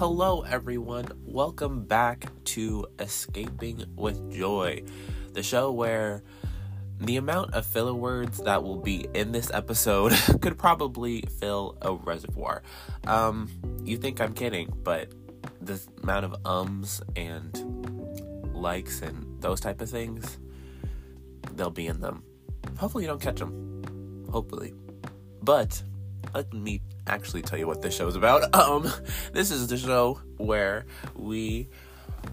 Hello, everyone. Welcome back to Escaping with Joy, the show where the amount of filler words that will be in this episode could probably fill a reservoir. Um, you think I'm kidding, but the amount of ums and likes and those type of things, they'll be in them. Hopefully, you don't catch them. Hopefully. But let me actually tell you what this show is about. Um, this is the show where we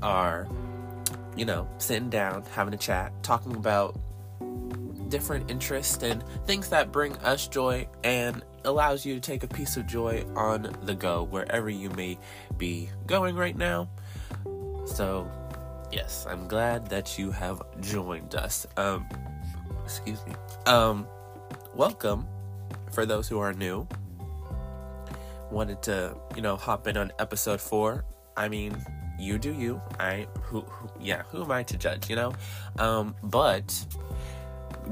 are, you know, sitting down, having a chat, talking about different interests and things that bring us joy and allows you to take a piece of joy on the go wherever you may be going right now. So, yes, I'm glad that you have joined us. Um, excuse me. Um, welcome for those who are new. Wanted to, you know, hop in on episode four. I mean, you do you. I who, who yeah, who am I to judge, you know? Um, but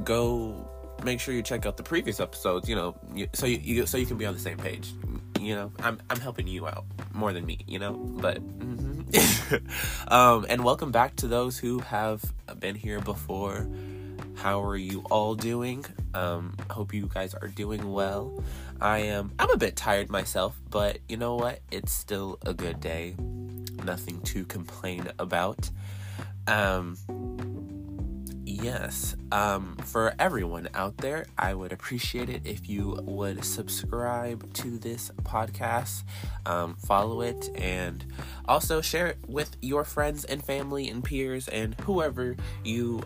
go make sure you check out the previous episodes, you know, so you, you, so you can be on the same page. You know, I'm I'm helping you out more than me, you know. But mm-hmm. um, and welcome back to those who have been here before. How are you all doing? Um, hope you guys are doing well. I am. I'm a bit tired myself, but you know what? It's still a good day. Nothing to complain about. Um, yes. Um, for everyone out there, I would appreciate it if you would subscribe to this podcast, um, follow it, and also share it with your friends and family and peers and whoever you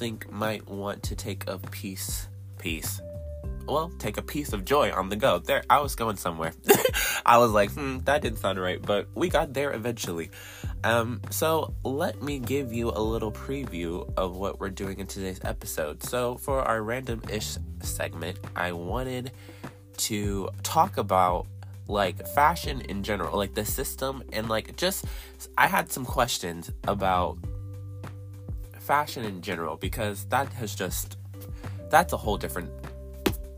think might want to take a piece, piece. Well, take a piece of joy on the go. There, I was going somewhere. I was like, hmm, that didn't sound right, but we got there eventually. Um, so let me give you a little preview of what we're doing in today's episode. So for our random ish segment, I wanted to talk about like fashion in general, like the system, and like just I had some questions about fashion in general because that has just that's a whole different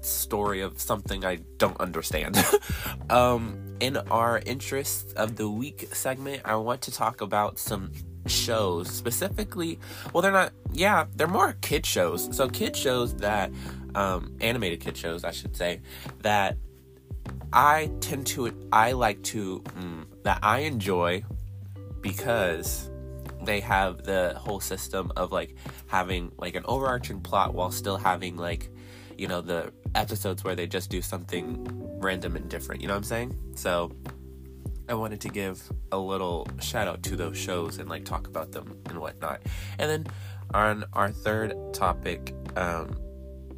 story of something I don't understand. um, in our interests of the week segment, I want to talk about some shows specifically. Well, they're not. Yeah, they're more kid shows. So kid shows that, um, animated kid shows, I should say, that I tend to. I like to mm, that I enjoy because they have the whole system of like having like an overarching plot while still having like you know the episodes where they just do something random and different you know what i'm saying? So i wanted to give a little shout out to those shows and like talk about them and whatnot. And then on our third topic um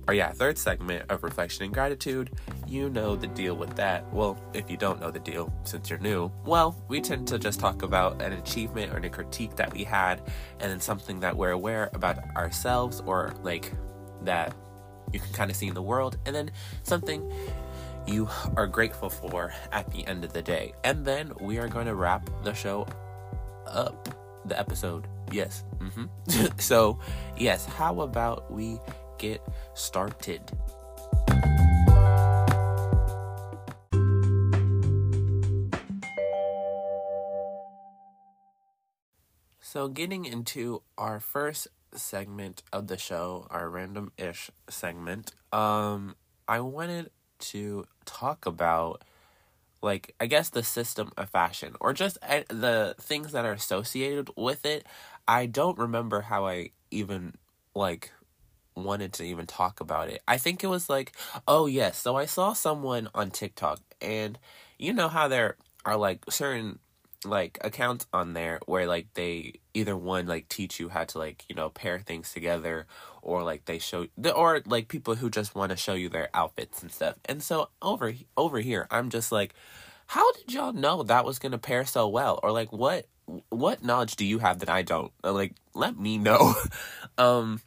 or yeah third segment of reflection and gratitude you know the deal with that well if you don't know the deal since you're new well we tend to just talk about an achievement or a critique that we had and then something that we're aware about ourselves or like that you can kind of see in the world, and then something you are grateful for at the end of the day. And then we are going to wrap the show up, the episode. Yes. Mm-hmm. so, yes, how about we get started? So, getting into our first segment of the show, our random ish segment, um, I wanted to talk about like I guess the system of fashion or just uh, the things that are associated with it. I don't remember how I even like wanted to even talk about it. I think it was like, oh yes, so I saw someone on TikTok and you know how there are like certain like accounts on there where like they either one like teach you how to like you know pair things together or like they show the or like people who just want to show you their outfits and stuff. And so over over here i'm just like how did y'all know that was gonna pair so well? Or like what what knowledge do you have that i don't? Like let me know. Um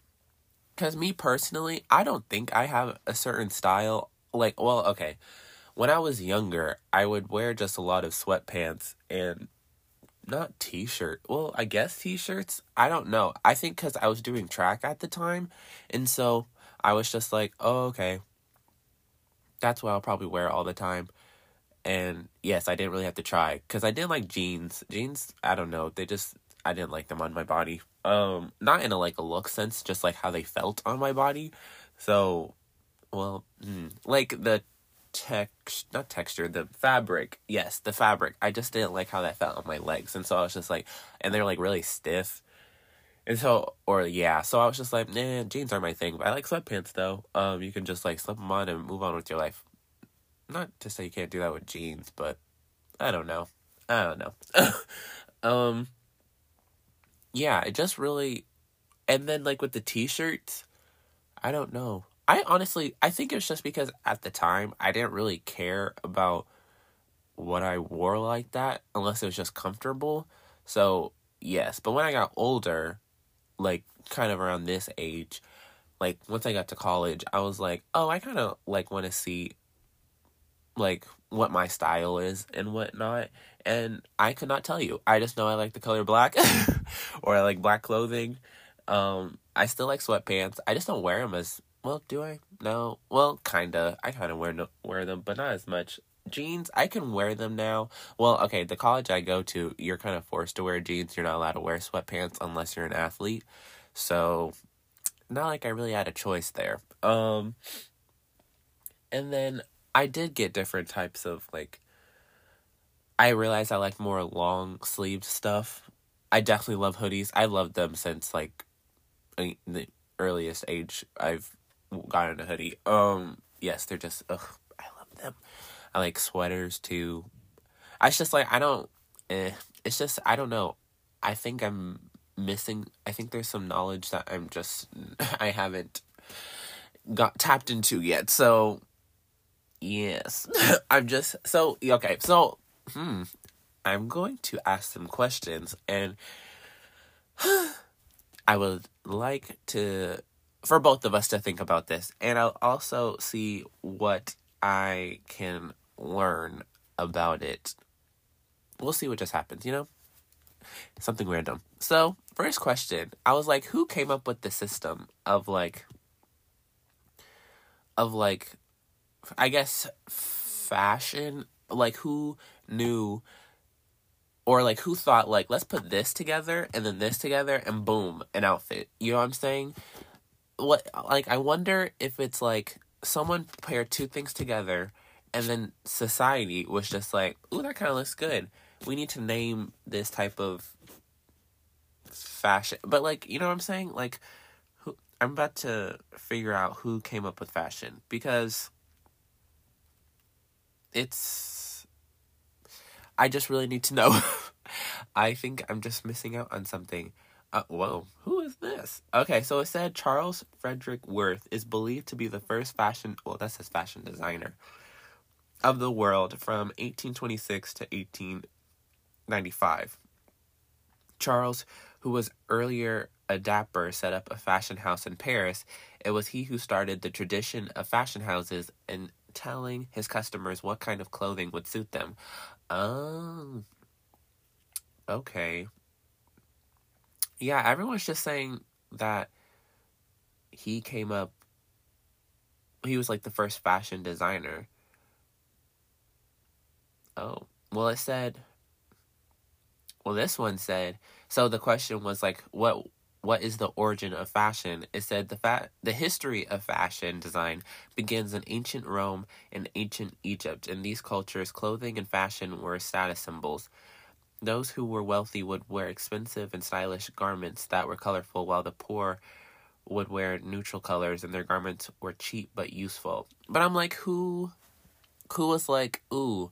because me personally i don't think i have a certain style like well okay when I was younger, I would wear just a lot of sweatpants and not t-shirt. Well, I guess t-shirts. I don't know. I think cuz I was doing track at the time, and so I was just like, "Oh, okay. That's what I'll probably wear all the time." And yes, I didn't really have to try because I didn't like jeans. Jeans, I don't know, they just I didn't like them on my body. Um, not in a like a look sense, just like how they felt on my body. So, well, mm, like the text not texture the fabric. Yes the fabric. I just didn't like how that felt on my legs. And so i was just like and they're like really stiff. And so or yeah so i was just like nah jeans are my thing. But i like sweatpants though. Um you can just like slip them on and move on with your life. Not to say you can't do that with jeans but i don't know. I don't know. Um yeah it just really and then like with the t-shirts i don't know I honestly, I think it's just because at the time I didn't really care about what I wore like that unless it was just comfortable. So, yes, but when I got older, like kind of around this age, like once I got to college, I was like, "Oh, I kind of like want to see like what my style is and whatnot." And I could not tell you. I just know I like the color black or I like black clothing. Um, I still like sweatpants. I just don't wear them as well, do I? No. Well, kinda. I kind of wear no, wear them, but not as much. Jeans, I can wear them now. Well, okay, the college I go to, you're kind of forced to wear jeans. You're not allowed to wear sweatpants unless you're an athlete. So, not like I really had a choice there. Um, and then I did get different types of like. I realize I like more long sleeved stuff. I definitely love hoodies. I loved them since like the earliest age I've gotten a hoodie. Um, yes, they're just ugh, I love them. I like sweaters too. I just like I don't. Eh, it's just I don't know. I think I'm missing. I think there's some knowledge that I'm just I haven't got tapped into yet. So yes, I'm just so okay. So hmm, I'm going to ask some questions and. I would like to for both of us to think about this. And I'll also see what I can learn about it. We'll see what just happens, you know? Something random. So, first question I was like, who came up with the system of like, of like, I guess, fashion? Like, who knew or like who thought like let's put this together and then this together and boom an outfit you know what i'm saying what like I wonder if it's like someone paired two things together and then society was just like, "Ooh, that kind of looks good. We need to name this type of fashion." But like, you know what I'm saying? Like who I'm about to figure out who came up with fashion because it's I just really need to know. I think I'm just missing out on something. Uh, whoa, who is this? Okay, so it said Charles Frederick Worth is believed to be the first fashion, well, that says fashion designer of the world from 1826 to 1895. Charles, who was earlier a dapper, set up a fashion house in Paris. It was he who started the tradition of fashion houses and telling his customers what kind of clothing would suit them. Oh, okay yeah, everyone's just saying that he came up he was like the first fashion designer. Oh. Well, it said Well, this one said so the question was like what what is the origin of fashion? It said the fa- the history of fashion design begins in ancient Rome and ancient Egypt. In these cultures, clothing and fashion were status symbols. Those who were wealthy would wear expensive and stylish garments that were colorful, while the poor would wear neutral colors and their garments were cheap but useful. But I'm like, who who was like, ooh,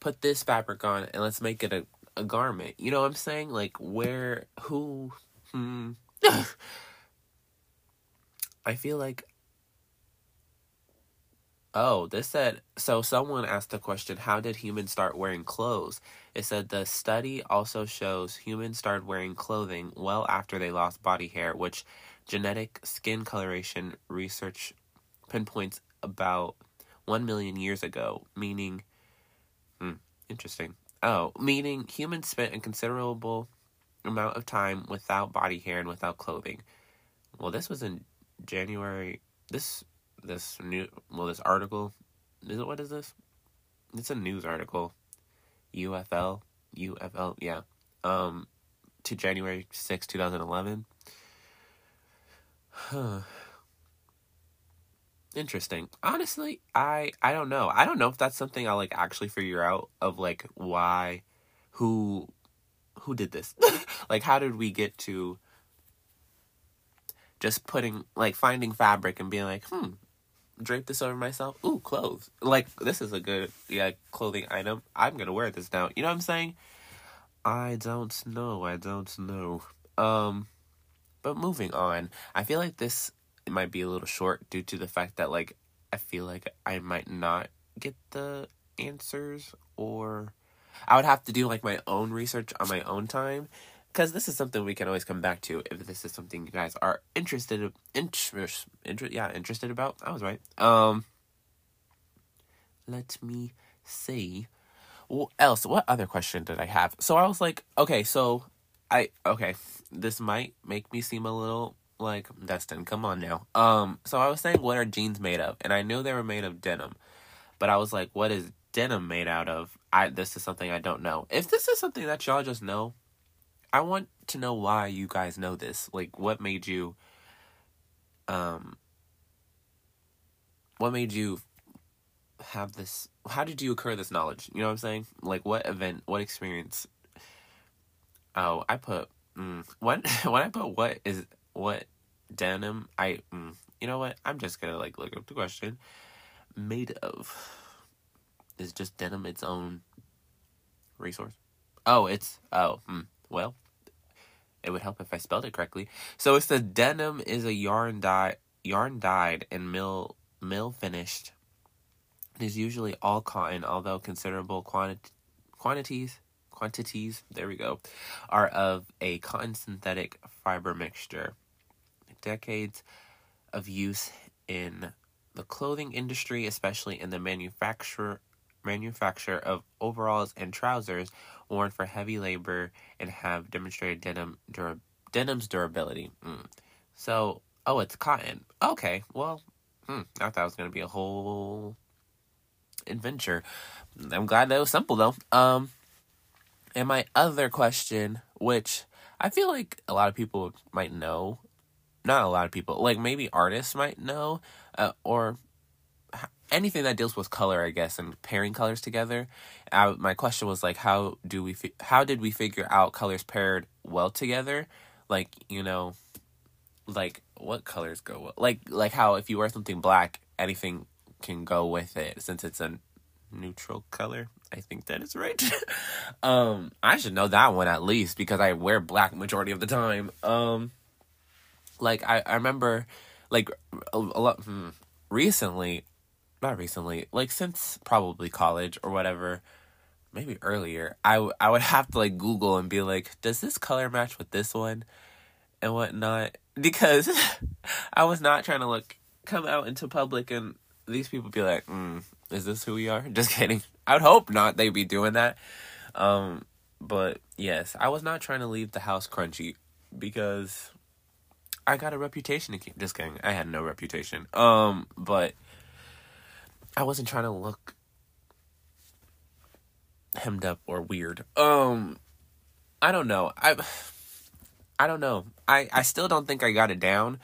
put this fabric on and let's make it a, a garment. You know what I'm saying? Like where who hmm I feel like Oh, this said so someone asked the question, how did humans start wearing clothes? It said the study also shows humans started wearing clothing well after they lost body hair, which genetic skin coloration research pinpoints about 1 million years ago, meaning hmm, interesting. Oh, meaning humans spent a considerable amount of time without body hair and without clothing. Well, this was in January. This this new well this article is it what is this it's a news article. UFL, UFL, yeah. Um, to January 6, 2011. Huh. Interesting. Honestly, I I don't know. I don't know if that's something I'll like actually figure out of like why who who did this? like how did we get to just putting like finding fabric and being like, "Hmm, drape this over myself. Ooh, clothes. Like this is a good yeah, clothing item. I'm to wear this now." You know what I'm saying? I don't know. I don't know. Um but moving on. I feel like this might be a little short due to the fact that like I feel like I might not get the answers or I would have to do like my own research on my own time because this is something we can always come back to if this is something you guys are interested interest inter, yeah interested about. I was right. Um, let me see. What else? What other question did I have? So I was like, okay, so I okay, this might make me seem a little like Destin. Come on now. Um, so I was saying, what are jeans made of? And I knew they were made of denim, but I was like, what is denim made out of? I this is something I don't know. If this is something that y'all just know, I want to know why you guys know this. Like, what made you, um, what made you have this? How did you occur this knowledge? You know what I'm saying? Like, what event? What experience? Oh, I put mm, when when I put what is what denim? I mm, you know what? I'm just gonna like look up the question. Made of is just denim its own resource? Oh, it's oh hmm, well. It would help if I spelled it correctly. So it's the denim is a yarn dye yarn dyed and mill mill finished. It is usually all cotton, although considerable quanti- quantities quantities there we go are of a cotton synthetic fiber mixture. Decades of use in the clothing industry, especially in the manufacture manufacture of overalls and trousers worn for heavy labor and have demonstrated denim dura- denim's durability. Mm. So, oh, it's cotton. Okay, well, hmm, I thought it was gonna be a whole adventure. I'm glad that was simple though. Um, and my other question, which I feel like a lot of people might know, not a lot of people, like maybe artists might know, uh, or anything that deals with color, I guess, and pairing colors together. I, my question was like, how do we, fi- how did we figure out colors paired well together? Like, you know, like what colors go well? Like, like how if you wear something black, anything can go with it since it's a neutral color. I think that is right. um, I should know that one at least because I wear black majority of the time. Um, like I, I remember, like a, a lot hmm, recently, not recently, like since probably college or whatever, maybe earlier. I, w- I would have to like Google and be like, does this color match with this one, and whatnot? Because I was not trying to look come out into public and these people be like, mm, is this who we are? Just kidding. I would hope not. They'd be doing that. Um, but yes, I was not trying to leave the house crunchy because I got a reputation to keep. Just kidding. I had no reputation. Um, but I wasn't trying to look hemmed up or weird. Um, I don't know. I I don't know. I I still don't think I got it down.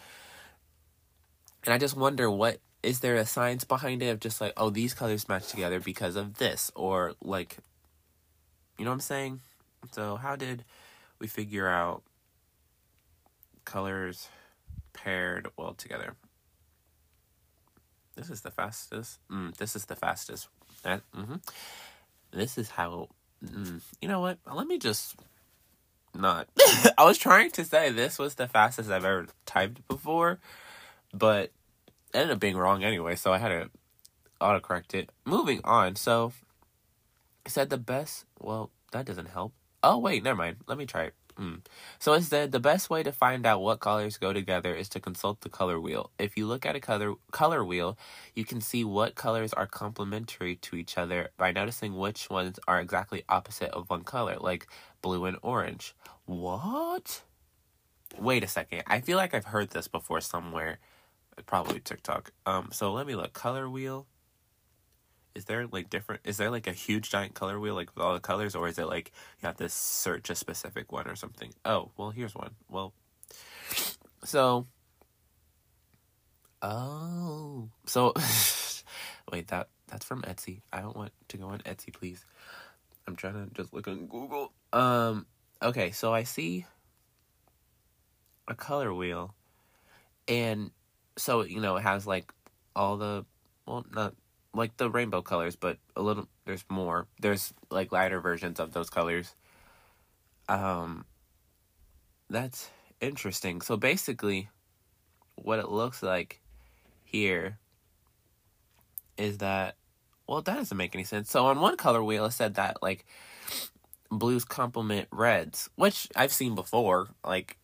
And I just wonder what is there a science behind it of just like oh these colors match together because of this or like you know what I'm saying? So how did we figure out colors paired well together? This is the fastest. Mm, this is the fastest. That, mm-hmm. This is how. Mm, you know what? Let me just not. I was trying to say this was the fastest I've ever typed before, but ended up being wrong anyway, so I had to autocorrect it. Moving on, so it said the best. Well, that doesn't help. Oh wait, never mind. Let me try it. Mm. So said the best way to find out what colors go together is to consult the color wheel. If you look at a color color wheel, you can see what colors are complementary to each other by noticing which ones are exactly opposite of one color, like blue and orange. What? Wait a second. I feel like I've heard this before somewhere probably TikTok. Um, so let me look. Color wheel. Is there like different is there like a huge giant color wheel like with all the colors or is it like you have to search a specific one or something? Oh well here's one. Well so oh so wait that that's from etsy. I don't want to go on etsy please. I'm trying to just look on google. Um okay so i see a color wheel and so you know it has like all the well not like the rainbow colors, but a little there's more. There's like lighter versions of those colors. Um that's interesting. So basically what it looks like here is that well that doesn't make any sense. So on one color wheel it said that like blues complement reds, which I've seen before, like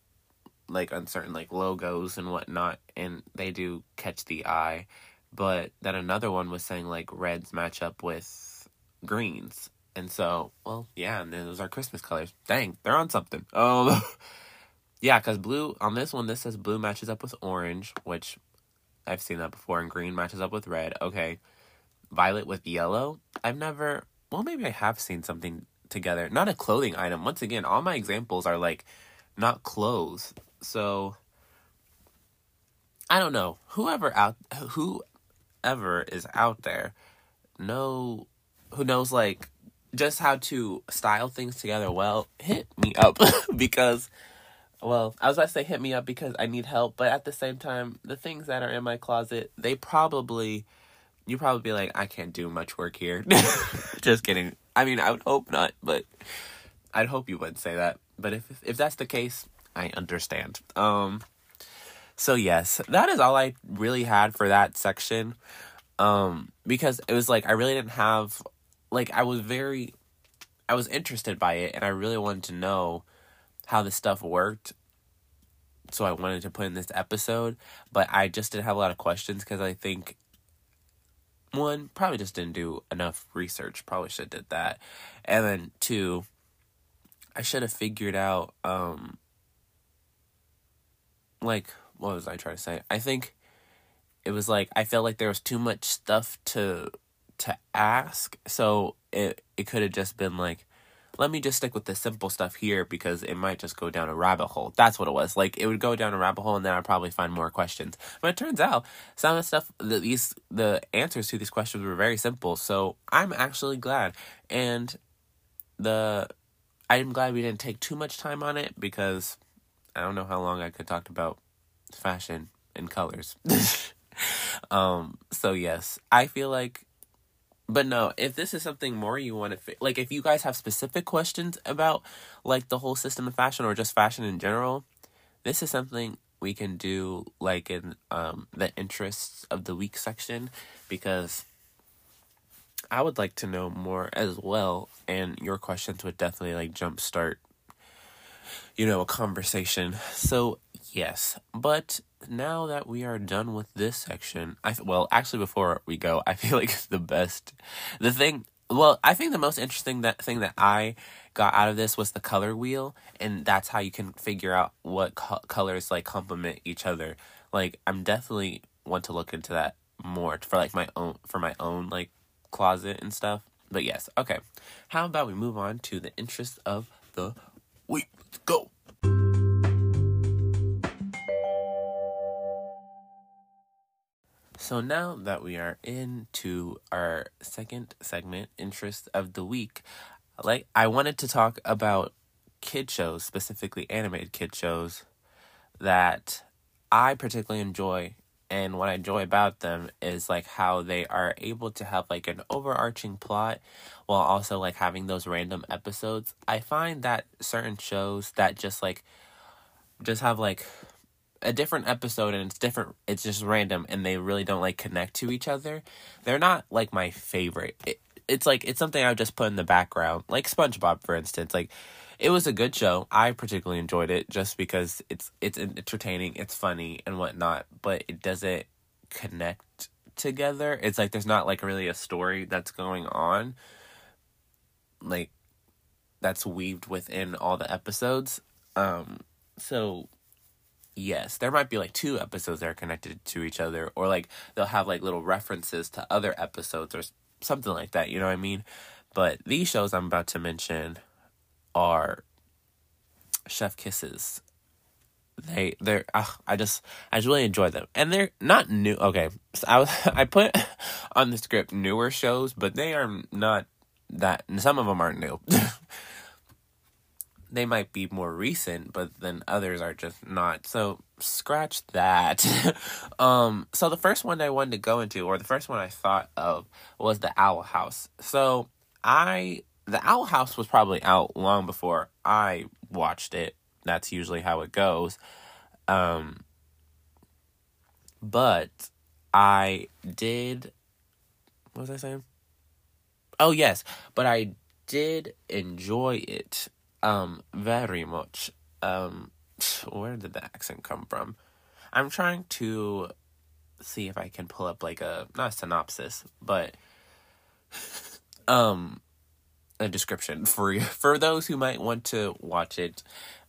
like on certain like logos and whatnot, and they do catch the eye but then another one was saying like reds match up with greens. And so, well, yeah, and those are Christmas colors. Dang, they're on something. Um, yeah, because blue on this one, this says blue matches up with orange, which I've seen that before, and green matches up with red. Okay, violet with yellow. I've never. Well, maybe I have seen something together. Not a clothing item. Once again, all my examples are like not clothes. So I don't know. Whoever out who ever is out there know who knows like just how to style things together. Well hit me up because well i was about to say hit me up because i need help but at the same time the things that are in my closet they probably you probably be like i can't do much work here. Just kidding. I mean i would hope not but i'd hope you wouldn't say that. But if if that's the case i understand. Um so yes, that is all I really had for that section. Um because it was like I really didn't have like I was very I was interested by it and I really wanted to know how this stuff worked. So I wanted to put in this episode, but I just didn't have a lot of questions cuz I think one probably just didn't do enough research. Probably should have did that. And then two I should have figured out um like what was I trying to say? I think it was like I felt like there was too much stuff to to ask, so it it could have just been like, let me just stick with the simple stuff here because it might just go down a rabbit hole. That's what it was. Like it would go down a rabbit hole, and then I'd probably find more questions. But it turns out some of the stuff, the, these the answers to these questions were very simple. So I'm actually glad, and the I'm glad we didn't take too much time on it because I don't know how long I could talk about fashion and colors. um, so yes, I feel like but no, if this is something more you want to like if you guys have specific questions about like the whole system of fashion or just fashion in general, this is something we can do like in um the interests of the week section because I would like to know more as well and your questions would definitely like jumpstart you know a conversation. So Yes, but now that we are done with this section, I well, actually before we go, I feel like the best the thing well, I think the most interesting that thing that I got out of this was the color wheel and that's how you can figure out what co- colors like complement each other. Like I'm definitely want to look into that more for like my own for my own like closet and stuff. But yes, okay. How about we move on to the interest of the week? Go. So now that we are into our second segment, interest of the week, like I wanted to talk about kid shows, specifically animated kid shows that I particularly enjoy and what I enjoy about them is like how they are able to have like an overarching plot while also like having those random episodes. I find that certain shows that just like just have like a different episode and it's different it's just random and they really don't like connect to each other they're not like my favorite it, it's like it's something i would just put in the background like spongebob for instance like it was a good show i particularly enjoyed it just because it's it's entertaining it's funny and whatnot but it doesn't connect together it's like there's not like really a story that's going on like that's weaved within all the episodes um so Yes, there might be like two episodes that are connected to each other, or like they'll have like little references to other episodes or something like that. You know what I mean? But these shows I'm about to mention are Chef Kisses. They they're uh, I just I just really enjoy them, and they're not new. Okay, so I was I put on the script newer shows, but they are not that. Some of them aren't new. they might be more recent, but then others are just not. So scratch that. um, so the first one I wanted to go into, or the first one I thought of, was the Owl House. So I, the Owl House was probably out long before I watched it. That's usually how it goes. Um, but I did. What was I saying? Oh yes, but I did enjoy it um, very much. Um, where did the accent come from? I'm trying to see if I can pull up like a not a synopsis, but um a description for for those who might want to watch it.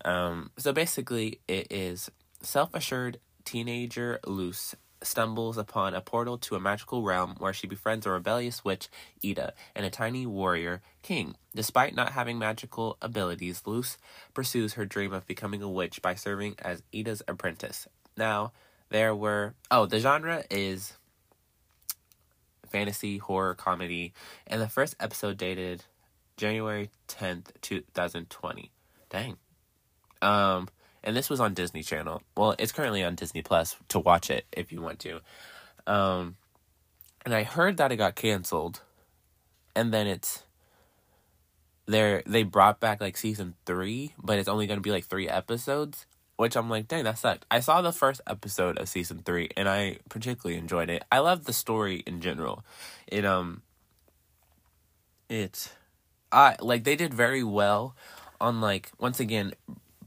Um, so basically, it is self-assured teenager Luz stumbles upon a portal to a magical realm where she befriends a rebellious witch, Eda, and a tiny warrior, King. Despite not having magical abilities, Luz pursues her dream of becoming a witch by serving as Eda's apprentice. Now, there were. Oh, the genre is fantasy, horror, comedy, and the first episode dated January 10th, 2020. Dang. Um, and this was on Disney Channel. Well, it's currently on Disney Plus to watch it if you want to. Um, and I heard that it got canceled, and then it's there. They brought back like season three, but it's only going to be like three episodes. Which I'm like, dang, that sucked. I saw the first episode of season three, and I particularly enjoyed it. I love the story in general. It um, it, I like they did very well on like once again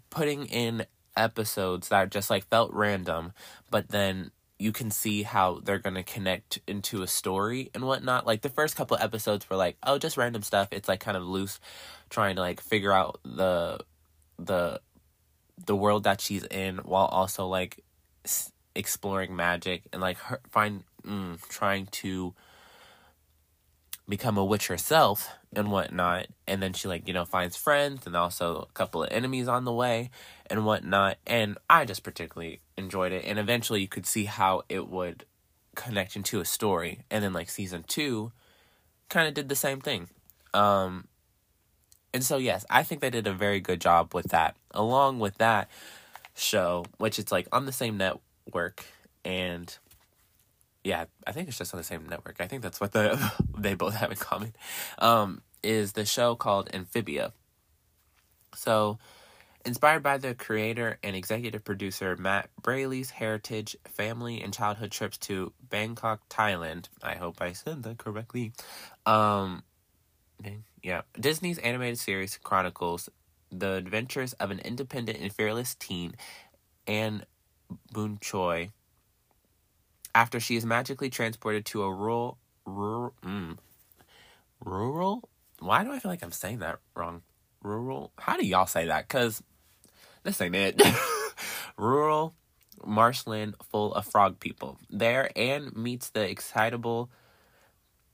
putting in episodes that just like felt random, but then you can see how they're gonna connect into a story and whatnot. Like the first couple episodes were like, oh, just random stuff. It's like kind of loose, trying to like figure out the the the world that she's in while also like s- exploring magic and like her, find mm, trying to become a witch herself and whatnot. And then she like, you know, finds friends and also a couple of enemies on the way and whatnot. And I just particularly enjoyed it. And eventually you could see how it would connect into a story. And then like season two kind of did the same thing. Um and so yes, I think they did a very good job with that. Along with that show, which it's like on the same network and yeah, I think it's just on the same network. I think that's what the they both have in common. Um, is the show called Amphibia. So, inspired by the creator and executive producer Matt Braly's heritage, family, and childhood trips to Bangkok, Thailand. I hope I said that correctly. Um, yeah, Disney's animated series chronicles the adventures of an independent and fearless teen, Anne Boonchuy after she is magically transported to a rural rural mm, rural why do i feel like i'm saying that wrong? Rural how do y'all say that? Because this ain't it. Rural marshland full of frog people. There anne meets the excitable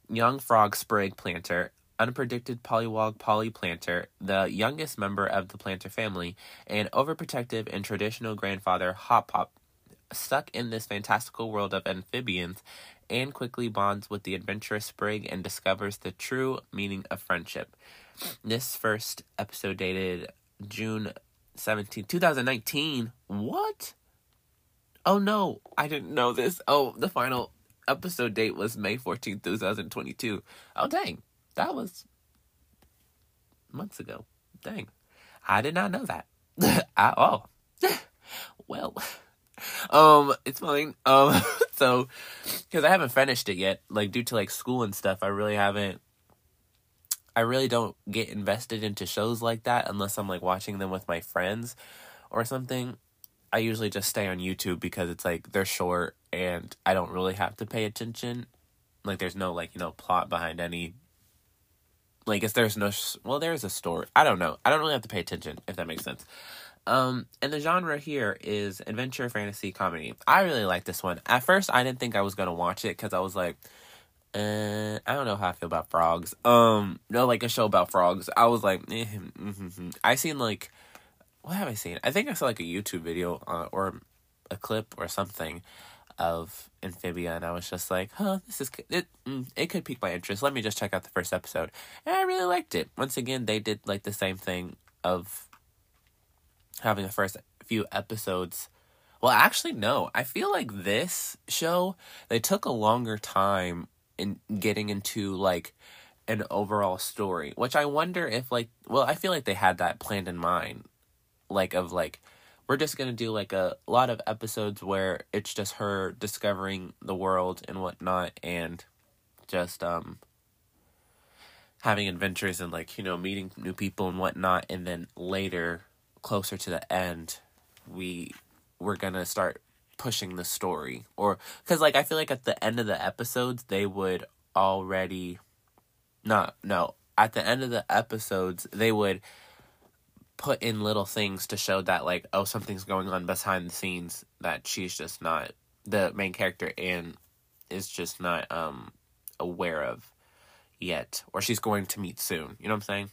young frog sprig Plantar unpredicted pollywog polly Plantar the youngest member of the Plantar family and overprotective and traditional grandfather Hop Pop Stuck in this fantastical world of amphibians, Anne quickly bonds with the adventurous Sprig and discovers the true meaning of friendship. This first episode dated June 17, 2019. What? Oh no, I didn't know this. Oh, the final episode date was May 14, 2022. Oh dang, that was months ago. Dang, I did not know that at all. well um, it's fine. Um, so because I haven't finished it yet, like due to like school and stuff, I really haven't. I really don't get invested into shows like that unless I'm like watching them with my friends or something. I usually just stay on YouTube because it's like they're short and I don't really have to pay attention. Like there's no like, you know, plot behind any like if there's no well there's a story. I don't know. I don't really have to pay attention if that makes sense. Um, and the genre here is adventure, fantasy, comedy. I really like this one. At first, I didn't think I was gonna watch it because I was like, uh, I don't know how I feel about frogs. Um, no, like a show about frogs. I was like, eh, mm-hmm. I seen like, what have I seen? I think I saw like a YouTube video uh, or a clip or something of Amphibia, and I was just like, huh, this is it. Mm, it could pique my interest. Let me just check out the first episode, and I really liked it. Once again, they did like the same thing of having the first few episodes. Well, actually, no. I feel like this show they took a longer time in getting into like an overall story, which I wonder if like well, I feel like they had that planned in mind, like of like we're just gonna do like a lot of episodes where it's just her discovering the world and whatnot, and just um having adventures and like you know meeting new people and whatnot, and then later closer to the end, we we're gonna start pushing the story or because like i feel like at the end of the episodes they would already not no at the end of the episodes they would put in little things to show that like oh something's going on behind the scenes that she's just not the main character and is just not um aware of yet or she's going to meet soon you know what i'm saying?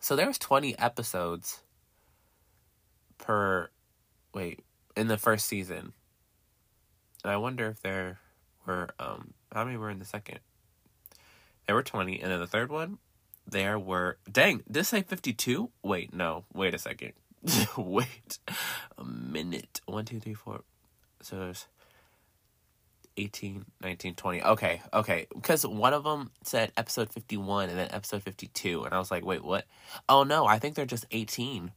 So there's 20 episodes per wait in the first season. And I wonder if there were um how many were in the second? There were twenty, and then the third one, there were dang, this say fifty two? Wait, no, wait a second. wait a minute. One, two, three, four. So there's 18, 19, 20. Okay, okay. Because one of them said episode 51 and then episode 52. And I was like, wait, what? Oh, no, I think they're just 18.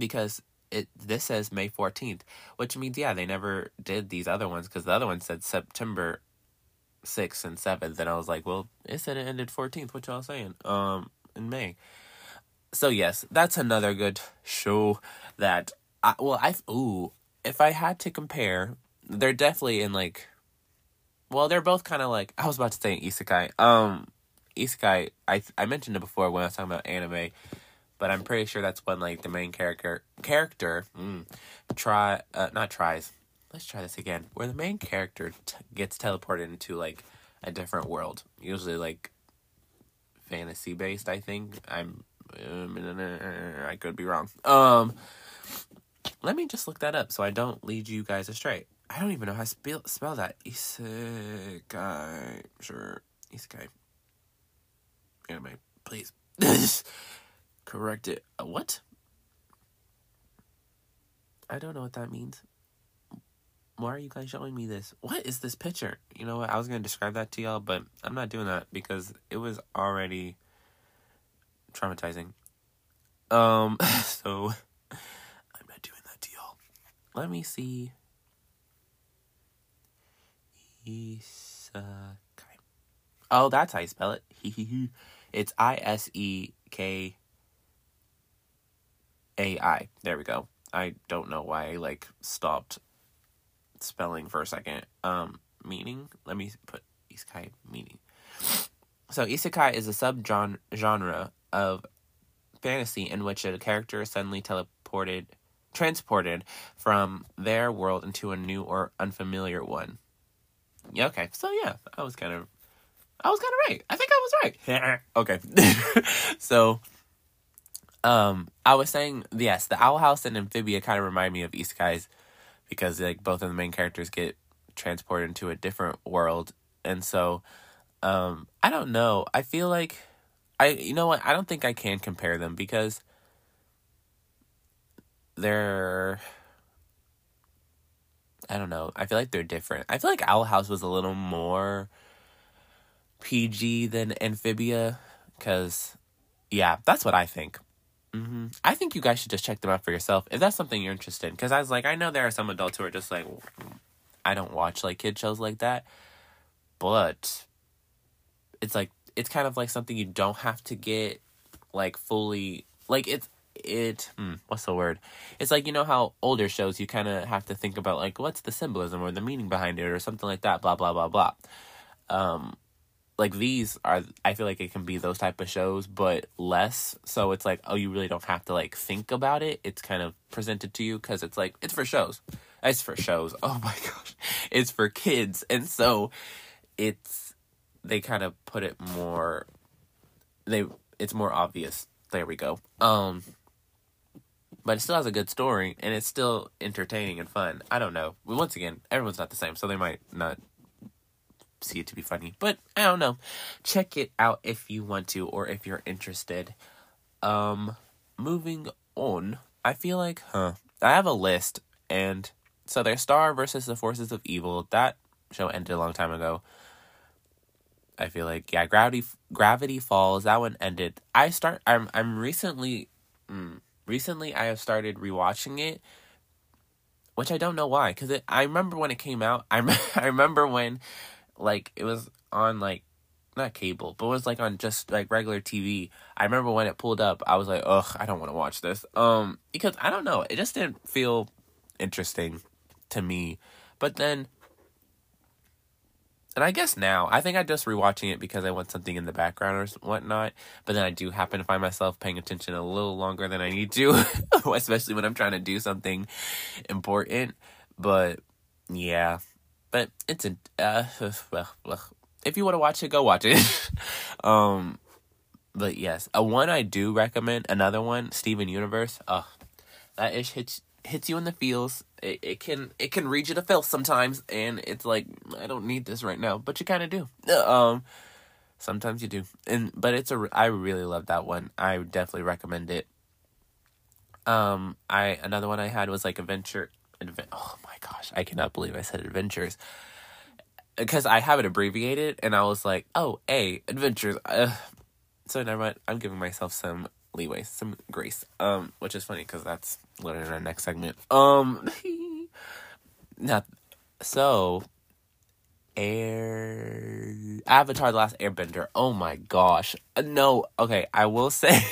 Because it this says May 14th, which means yeah, they never did these other ones because the other one said September 6th and 7th and I was like, well, it said it ended 14th, what y'all saying? Um in May. So yes, that's another good show that I well, I ooh, if I had to compare, they're definitely in like well, they're both kind of like I was about to say isekai. Um isekai I I mentioned it before when I was talking about anime but I'm pretty sure that's when like the main character character mm, try uh, not tries. Let's try this again. Where the main character t- gets teleported into like a different world, usually like fantasy based. I think I'm. Um, I could be wrong. Um, let me just look that up so I don't lead you guys astray. I don't even know how to spell spell that. Isekai. Sure. Isekai. Anime, please. correct it. Uh, what? I don't know what that means. Why are you guys showing me this? What is this picture? You know what? I was going to describe that to y'all, but I'm not doing that because it was already traumatizing. Um, so I'm not doing that to y'all. Let me see. Isekai. Oh, that's how you spell it. it's I S E K AI. There we go. I don't know why I like stopped spelling for a second. Um, meaning. Let me put isekai meaning. So isekai is a sub genre of fantasy in which a character is suddenly teleported, transported from their world into a new or unfamiliar one. Yeah. Okay. So yeah, I was kind of, I was kind of right. I think I was right. okay. so um, I was saying yes, the Owl House and Amphibia kind of remind me of isekai because like both of the main characters get transported into a different world, and so um, I don't know. I feel like I you know what I don't think I can compare them because they're I don't know. I feel like they're different. I feel like Owl House was a little more PG than Amphibia because yeah, that's what I think. Mm-hmm. I think you guys should just check them out for yourself if that's something you're interested in. Because I was like, I know there are some adults who are just like, I don't watch like kid shows like that, but it's like it's kind of like something you don't have to get like fully like it's it hmm, what's the word it's like you know how older shows you kind of have to think about like what's the symbolism or the meaning behind it or something like that blah blah blah blah um like these are I feel like it can be those type of shows but less. So it's like oh you really don't have to like think about it. It's kind of presented to you cuz it's like it's for shows. It's for shows. Oh my gosh. It's for kids. And so it's they kind of put it more they it's more obvious. There we go. Um but it still has a good story and it's still entertaining and fun. I don't know. Once again everyone's not the same so they might not see it to be funny. But I don't know. Check it out if you want to or if you're interested. Um moving on. I feel like huh. I have a list and so there's Star versus the Forces of Evil. That show ended a long time ago. I feel like yeah, Gravity Gravity Falls. That one ended. I start. I'm I'm recently, mm, recently I have started rewatching it, which I don't know why. Cause I remember when it came out. I I remember when like it was on like not cable, but it was like on just like regular TV. I remember when it pulled up, I was like, ugh, I don't want to watch this. Um, because I don't know, it just didn't feel interesting to me. But then, and I guess now, I think I'm just rewatching it because I want something in the background or whatnot. But then I do happen to find myself paying attention a little longer than I need to, especially when I'm trying to do something important. But yeah, but it's a uh, if you want to watch it, go watch it. um, but yes, a one I do recommend. Another one, Steven Universe. Oh, that ish hits hits you in the feels. It, it can it can read you to filth sometimes, and it's like I don't need this right now, but you kind of do. Um, sometimes you do, and but it's a I really love that one. I definitely recommend it. Um, I another one I had was like Adventure Adve- oh my gosh, I cannot believe I said adventures. Because I have it abbreviated, and I was like, oh, A, adventures. Uh, so never mind. I'm giving myself some leeway, some grace. Um, which is funny because that's literally our next segment. Um, not so. Air Avatar: The Last Airbender. Oh my gosh, uh, no. Okay, I will say,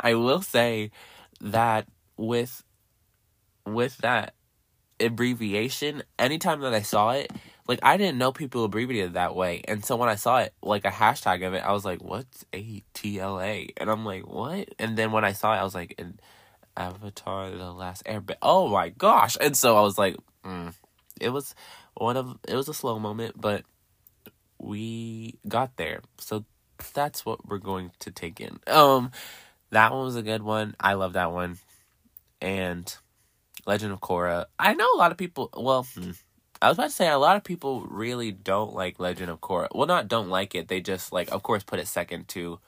I will say that with with that abbreviation, anytime that I saw it, like I didn't know people abbreviated that way. And so when I saw it, like a hashtag of it, I was like, what's A T L A? And I'm like, what? And then when I saw it, I was like, "An Avatar The Last Airbender. Oh my gosh. And so I was like, mm. it was one of, it was a slow moment, but we got there. So that's what we're going to take in. Um, that one was a good one. I love that one. And Legend of Korra. I know a lot of people. Well, hmm, I was about to say a lot of people really don't like Legend of Korra. Well, not don't like it. They just like, of course, put it second to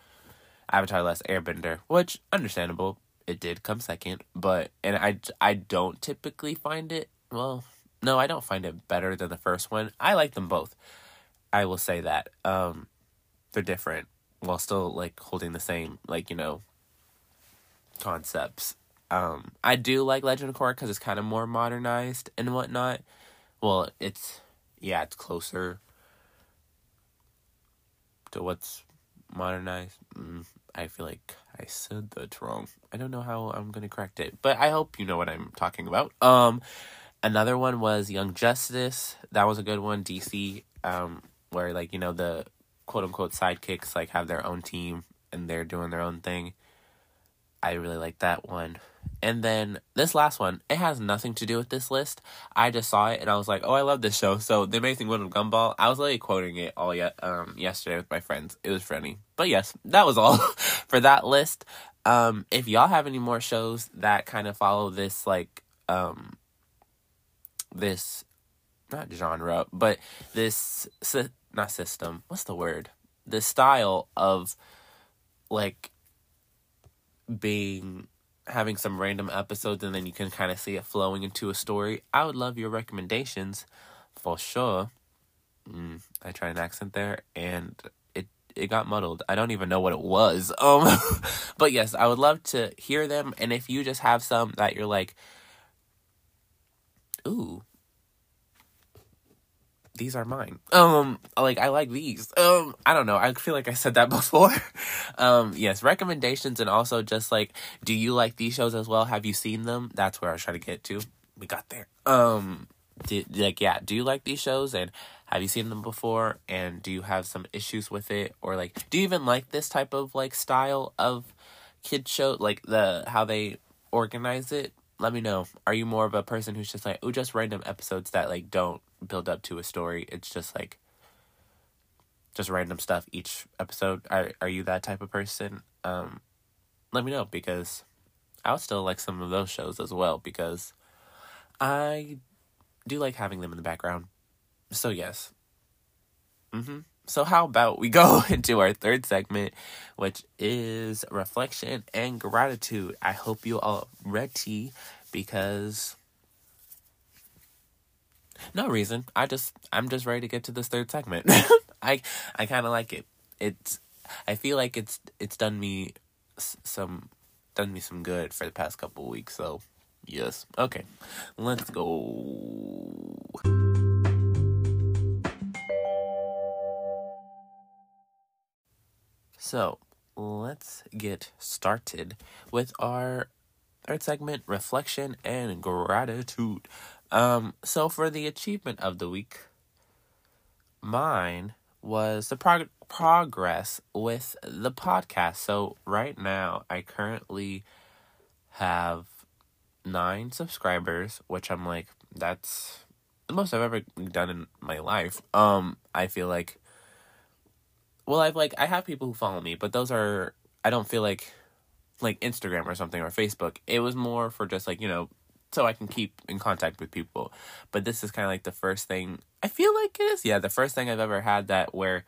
Avatar: Last Airbender, which understandable. It did come second, but and I I don't typically find it. Well, no, I don't find it better than the first one. I like them both. I will say that. Um, they're different while still like holding the same like you know concepts um, I do like Legend of Korra because it's kind of more modernized and whatnot. Well, it's yeah, it's closer to what's modernized. Mm, I feel like I said that wrong. I don't know how I'm gonna correct it, but I hope you know what I'm talking about. Um, another one was Young Justice. That was a good one. DC, um, where like you know the quote unquote sidekicks like have their own team and they're doing their own thing. I really like that one. And then this last one, it has nothing to do with this list. I just saw it and I was like, oh, I love this show. So The Amazing World of Gumball, I was literally quoting it all yet um yesterday with my friends. It was funny. But yes, that was all for that list. Um, if y'all have any more shows that kind of follow this like um this not genre, but this not system. What's the word? This style of like being having some random episodes and then you can kind of see it flowing into a story. I would love your recommendations for sure. Mm, I tried an accent there and it it got muddled. I don't even know what it was. Um but yes, I would love to hear them and if you just have some that you're like ooh, these are mine. Um, like I like these. Um, I don't know. I feel like I said that before. um, yes, recommendations and also just like, do you like these shows as well? Have you seen them? That's where I was trying to get to. We got there. Um, did, like yeah, do you like these shows and have you seen them before and do you have some issues with it or like do you even like this type of like style of kid show like the how they organize it let me know. Are you more of a person who's just like oh just random episodes that like don't build up to a story. It's just like just random stuff each episode. Are are you that type of person? Um let me know because i'll still like some of those shows as well because i do like having them in the background. So yes. Mm-hmm. So how about we go into our third segment, which is reflection and gratitude. I hope you all ready because no reason. I just I'm just ready to get to this third segment. I I kind of like it. It's I feel like it's it's done me some done me some good for the past couple weeks. So yes, okay, let's go. So let's get started with our third segment reflection and gratitude. Um, so for the achievement of the week, mine was the prog- progress with the podcast. So right now, I currently have nine subscribers, which I'm like, that's the most I've ever done in my life. Um, I feel like well, I've like I have people who follow me, but those are I don't feel like like Instagram or something or Facebook. It was more for just like, you know, so I can keep in contact with people. But this is kind of like the first thing I feel like it is. Yeah, the first thing I've ever had that where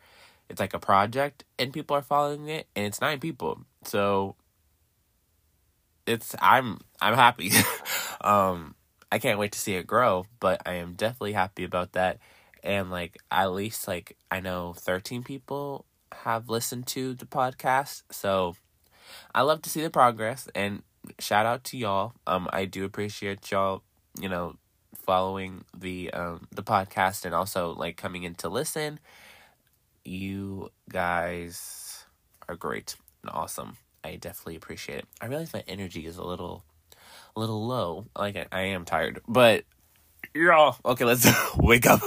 it's like a project and people are following it and it's nine people. So it's I'm I'm happy. um I can't wait to see it grow, but I am definitely happy about that. And like at least like I know 13 people have listened to the podcast. So I love to see the progress and shout out to y'all. Um, I do appreciate y'all, you know, following the um the podcast and also like coming in to listen. You guys are great and awesome. I definitely appreciate it. I realize my energy is a little a little low. Like I, I am tired, but y'all Okay, let's wake up.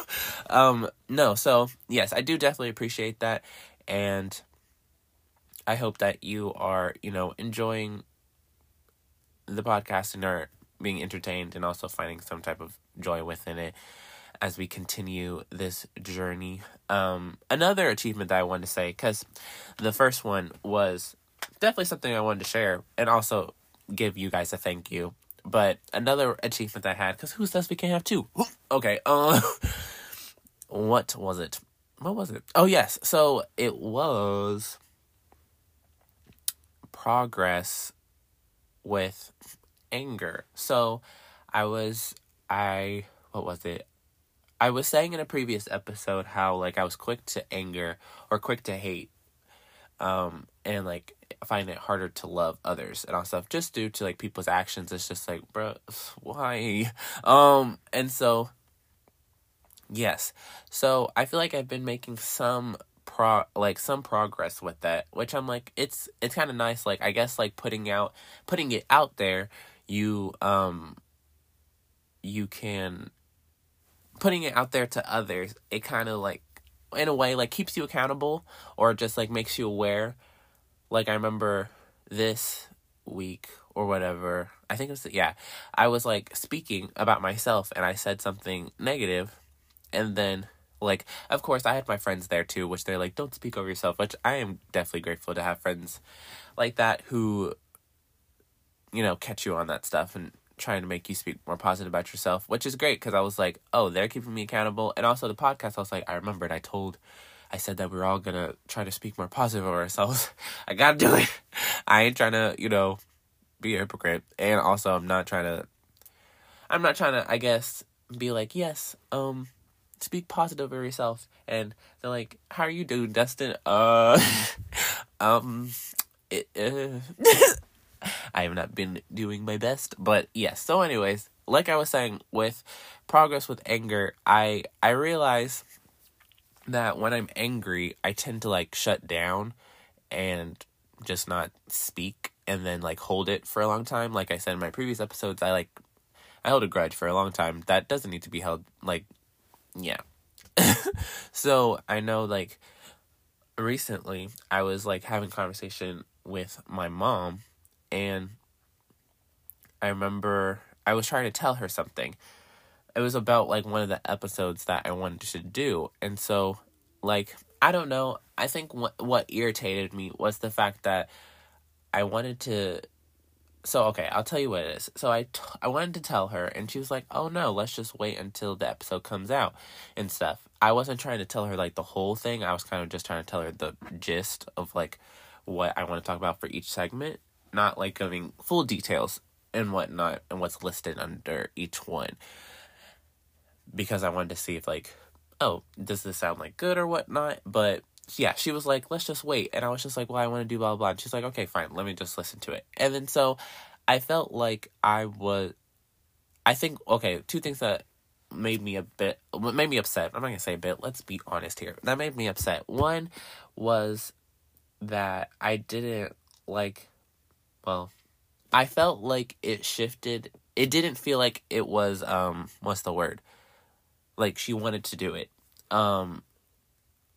Um, no, so yes, I do definitely appreciate that and I hope that you are, you know, enjoying the podcast and are being entertained and also finding some type of joy within it as we continue this journey. Um, another achievement that I wanted to say, because the first one was definitely something I wanted to share and also give you guys a thank you. But another achievement I had, because who says we can't have two? okay, uh, what was it? What was it? Oh yes, so it was progress with anger. So I was I what was it? I was saying in a previous episode how like I was quick to anger or quick to hate. Um and like find it harder to love others and all stuff just due to like people's actions. It's just like, bro, why? Um and so Yes. So I feel like I've been making some pro like some progress with that, which I'm like it's it's kind of nice like I guess like putting out putting it out there, you um you can putting it out there to others, it kind of like in a way like keeps you accountable or just like makes you aware. Like I remember this week or whatever. I think it was yeah. I was like speaking about myself and I said something negative and then like of course I had my friends there too, which they're like, Don't speak over yourself, which I am definitely grateful to have friends like that who you know, catch you on that stuff and trying to make you speak more positive about yourself, which is great because I was like, oh, they're keeping me accountable. And also the podcast, I was like, I remembered I told, I said that we are all gonna try to speak more positive of ourselves. I gotta do it. I ain't trying to, you know, be a hypocrite. And also, I'm not trying to, I'm not trying to, I guess, be like, yes, um, speak positive of yourself. And they're like, how are you doing, Dustin? Uh, um, it, uh, I have not been doing my best, but yes. So, anyways, like I was saying, with progress with anger, I I realize that when I'm angry, I tend to like shut down and just not speak and then like hold it for a long time. Like I said in my previous episodes, I like I held a grudge for a long time. That doesn't need to be held like yeah. so I know like recently I was like having conversation with my mom and I remember I was trying to tell her something. It was about like one of the episodes that I wanted to do. And so like I don't know, I think what what irritated me was the fact that I wanted to so okay, I'll tell you what it is. So I, t- I wanted to tell her, and she was like, "Oh no, let's just wait until the episode comes out and stuff." I wasn't trying to tell her like the whole thing. I was kind of just trying to tell her the gist of like what I want to talk about for each segment, not like giving full details and whatnot and what's listed under each one, because I wanted to see if like, oh, does this sound like good or whatnot? But yeah, she was like, let's just wait. And I was just like, well, I want to do blah, blah, blah. And she's like, okay, fine. Let me just listen to it. And then so I felt like I was, I think, okay, two things that made me a bit, made me upset. I'm not going to say a bit. Let's be honest here. That made me upset. One was that I didn't like, well, I felt like it shifted. It didn't feel like it was, um, what's the word? Like she wanted to do it. Um,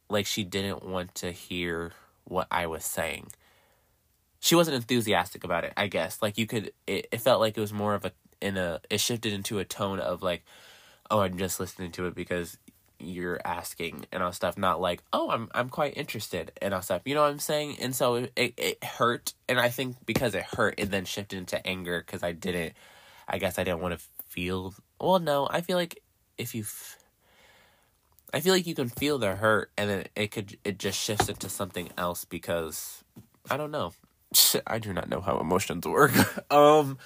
like she didn't want to hear what I was saying. She wasn't enthusiastic about it, I guess. Like you could it, it felt like it was more of a in a it shifted into a tone of like, oh, I'm just listening to it because you're asking and all stuff, not like, oh, I'm I'm quite interested and all stuff. You know what I'm saying? And so it, it, it hurt, and I think because it hurt, it then shifted into anger because I didn't. I guess I didn't want to feel. Well, no, I feel like if you I feel like you can feel the hurt and then it could it just shifts into something else because I don't know. I do not know how emotions work. um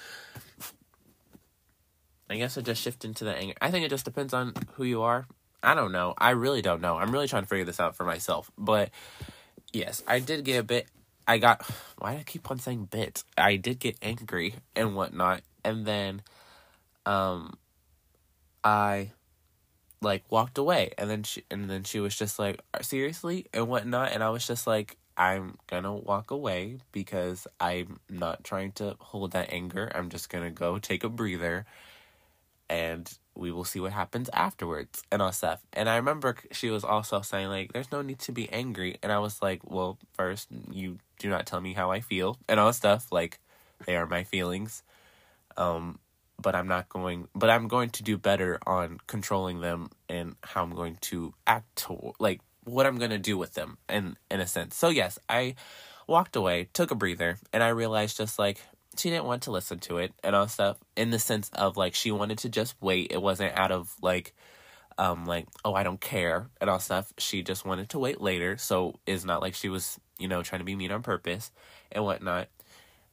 I guess it just shifts into the anger. I think it just depends on who you are. I don't know. I really don't know. I'm really trying to figure this out for myself. But yes, I did get a bit I got why do I keep on saying bit? I did get angry and whatnot. And then um I like walked away. And then she and then she was just like seriously? and whatnot. And i was just like i'm gonna walk away because i'm not trying to hold that anger. I'm just gonna go take a breather and we will see what happens afterwards. And all stuff. And i remember she was also saying like there's no need to be angry. And i was like well first you do not tell me how i feel. And all stuff like they are my feelings. Um but I'm not going but I'm going to do better on controlling them and how I'm going to act to, like what I'm going to do with them in in a sense. So yes, I walked away, took a breather, and I realized just like she didn't want to listen to it and all stuff in the sense of like she wanted to just wait. It wasn't out of like um like oh I don't care and all stuff. She just wanted to wait later. So it's not like she was, you know, trying to be mean on purpose and whatnot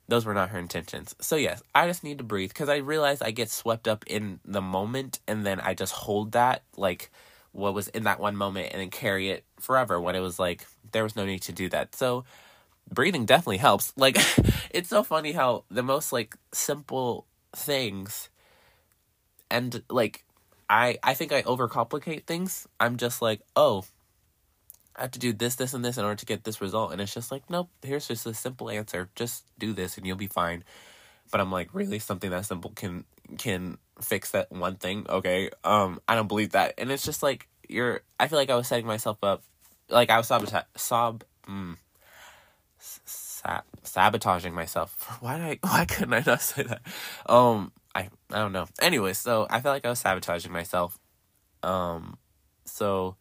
those were not her intentions. So yes, I just need to breathe because I realize I get swept up in the moment and then I just hold that like what was in that one moment and then carry it forever when it was like there was no need to do that. So breathing definitely helps. Like it's so funny how the most like simple things and like I I think I overcomplicate things. I'm just like, "Oh, I have to do this, this, and this in order to get this result. And it's just like, nope, here's just a simple answer. Just do this and you'll be fine. But I'm like, really? Something that simple can can fix that one thing? Okay. Um, I don't believe that. And it's just like you're I feel like I was setting myself up like I was sabotage sob mm, sab- sabotaging myself. Why did I why couldn't I not say that? Um I I don't know. Anyway, so I felt like I was sabotaging myself. Um so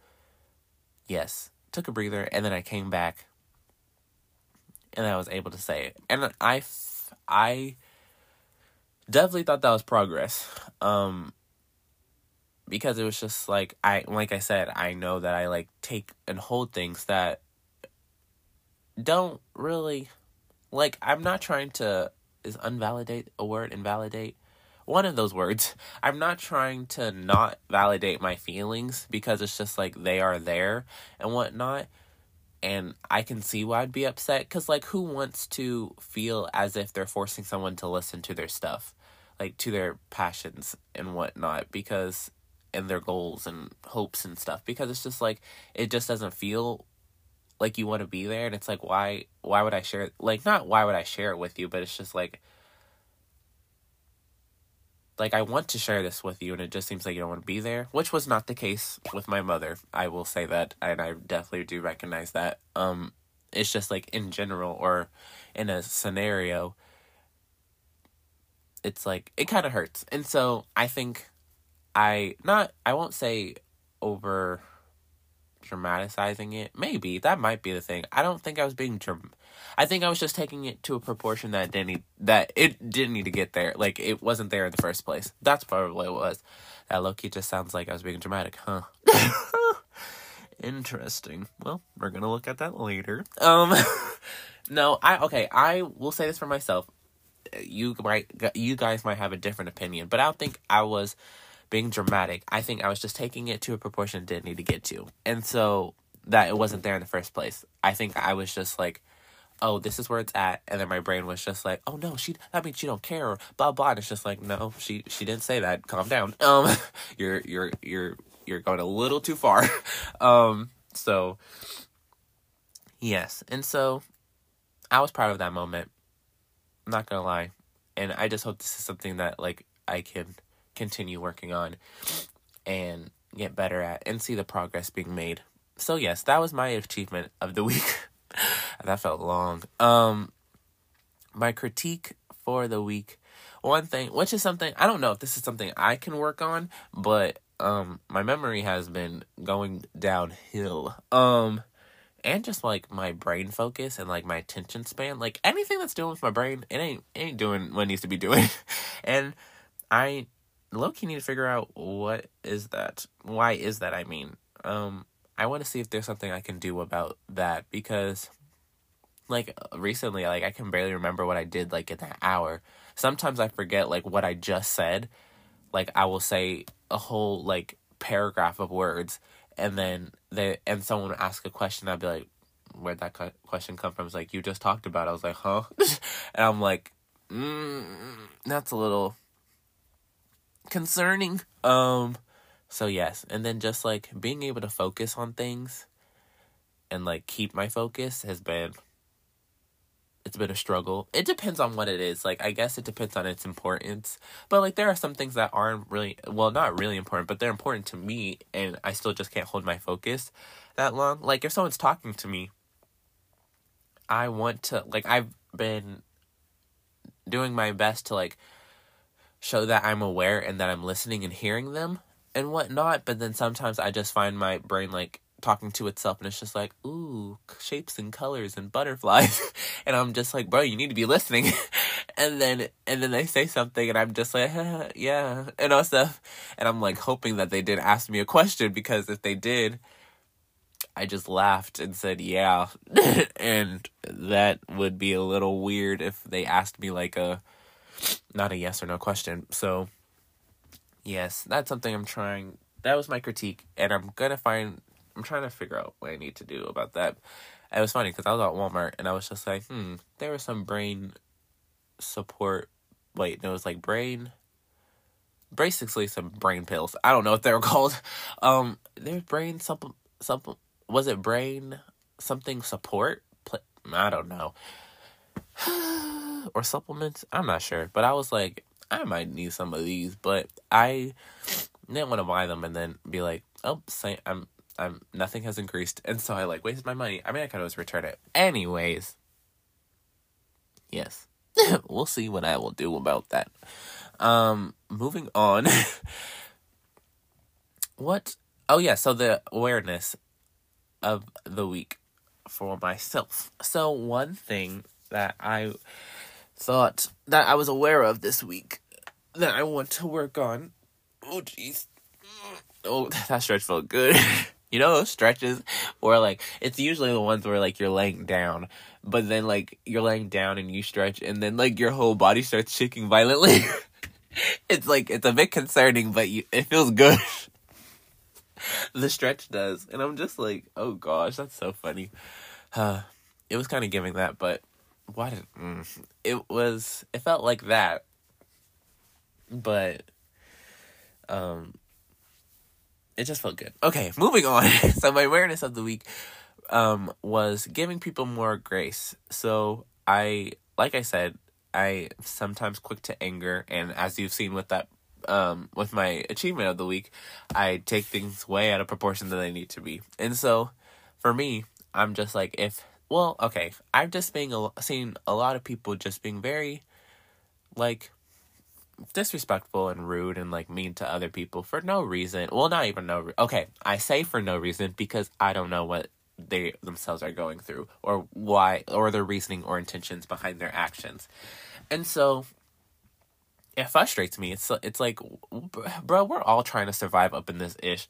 yes, took a breather, and then I came back, and I was able to say it. And I, I definitely thought that was progress. Um, because it was just like I like I said, I know that I like take and hold things that don't really like I'm not trying to is unvalidate a word invalidate one of those words. I'm not trying to not validate my feelings because it's just like they are there and whatnot. And I can see why I'd be upset because, like, who wants to feel as if they're forcing someone to listen to their stuff, like to their passions and whatnot, because and their goals and hopes and stuff, because it's just like it just doesn't feel like you want to be there and it's like why why would i share like not why would i share it with you but it's just like like I want to share this with you and it just seems like you don't want to be there, which was not the case with my mother. I will say that and I definitely do recognize that. Um it's just like in general or in a scenario it's like it kind of hurts. And so I think I not I won't say over dramatizing it. Maybe that might be the thing. I don't think I was being I think I was just taking it to a proportion that didn't need, that it didn't need to get there. Like it wasn't there in the first place. That's probably what it was. That Loki just sounds like I was being dramatic, huh? Interesting. Well, we're gonna look at that later. Um, no, I okay. I will say this for myself. You might, you guys might have a different opinion, but I don't think I was being dramatic. I think I was just taking it to a proportion it didn't need to get to. And so that it wasn't there in the first place. I think I was just like, oh, this is where it's at. And then my brain was just like, oh no, she that means she don't care or blah blah. And it's just like, no, she she didn't say that. Calm down. Um you're you're you're you're going a little too far. um so yes. And so I was proud of that moment. I'm not gonna lie. And I just hope this is something that like I can continue working on and get better at and see the progress being made. So yes, that was my achievement of the week. that felt long. Um my critique for the week one thing which is something I don't know if this is something I can work on, but um my memory has been going downhill. Um and just like my brain focus and like my attention span, like anything that's doing with my brain, it ain't it ain't doing what it needs to be doing. and I low key need to figure out what is that. Why is that? I mean, um, I want to see if there's something I can do about that because, like recently, like I can barely remember what I did like in that hour. Sometimes I forget like what I just said. Like I will say a whole like paragraph of words, and then they and someone ask a question. I'd be like, "Where'd that question come from?" It's like you just talked about. It. I was like, "Huh," and I'm like, mm, "That's a little." Concerning. Um so yes, and then just like being able to focus on things and like keep my focus has been it's been a struggle. It depends on what it is. Like I guess it depends on its importance. But like there are some things that aren't really well, not really important, but they're important to me and I still just can't hold my focus that long. Like if someone's talking to me, I want to like I've been doing my best to like show that I'm aware and that I'm listening and hearing them and whatnot. But then sometimes I just find my brain like talking to itself and it's just like, ooh, shapes and colors and butterflies. and I'm just like, bro, you need to be listening. and then, and then they say something and I'm just like, yeah, and all stuff. And I'm like hoping that they didn't ask me a question because if they did, I just laughed and said, yeah. and that would be a little weird if they asked me like a, not a yes or no question. So, yes, that's something I'm trying. That was my critique, and I'm gonna find. I'm trying to figure out what I need to do about that. It was funny because I was at Walmart and I was just like, hmm, there was some brain support. Wait, no, it was like brain. Basically, some brain pills. I don't know what they were called. Um, there's brain something. Something was it brain something support? I don't know. or supplements. I'm not sure, but I was like, I might need some of these, but I didn't want to buy them and then be like, oh, say I'm I'm nothing has increased, and so I like wasted my money. I mean, I could always return it. Anyways, yes, we'll see what I will do about that. Um, moving on. what? Oh yeah, so the awareness of the week for myself. So one thing that I thought that I was aware of this week that I want to work on. Oh jeez. Oh, that stretch felt good. you know those stretches where like it's usually the ones where like you're laying down, but then like you're laying down and you stretch and then like your whole body starts shaking violently. it's like it's a bit concerning, but you, it feels good. the stretch does, and I'm just like, oh gosh, that's so funny. Uh, it was kind of giving that, but why did mm, it was it felt like that. But um it just felt good. Okay moving on. So my awareness of the week um was giving people more grace. So i like i said i sometimes quick to anger. And as you've seen with that um, with my achievement of the week, I take things way out of proportion than they need to be. And so for me, I'm just like, if, well, okay, I've just been a, seen a lot of people just being very, like, disrespectful and rude and like mean to other people for no reason. Well, not even no. Re- okay, I say for no reason because I don't know what they themselves are going through or why or their reasoning or intentions behind their actions. And so it frustrates me. It's it's like, bro, we're all trying to survive up in this ish.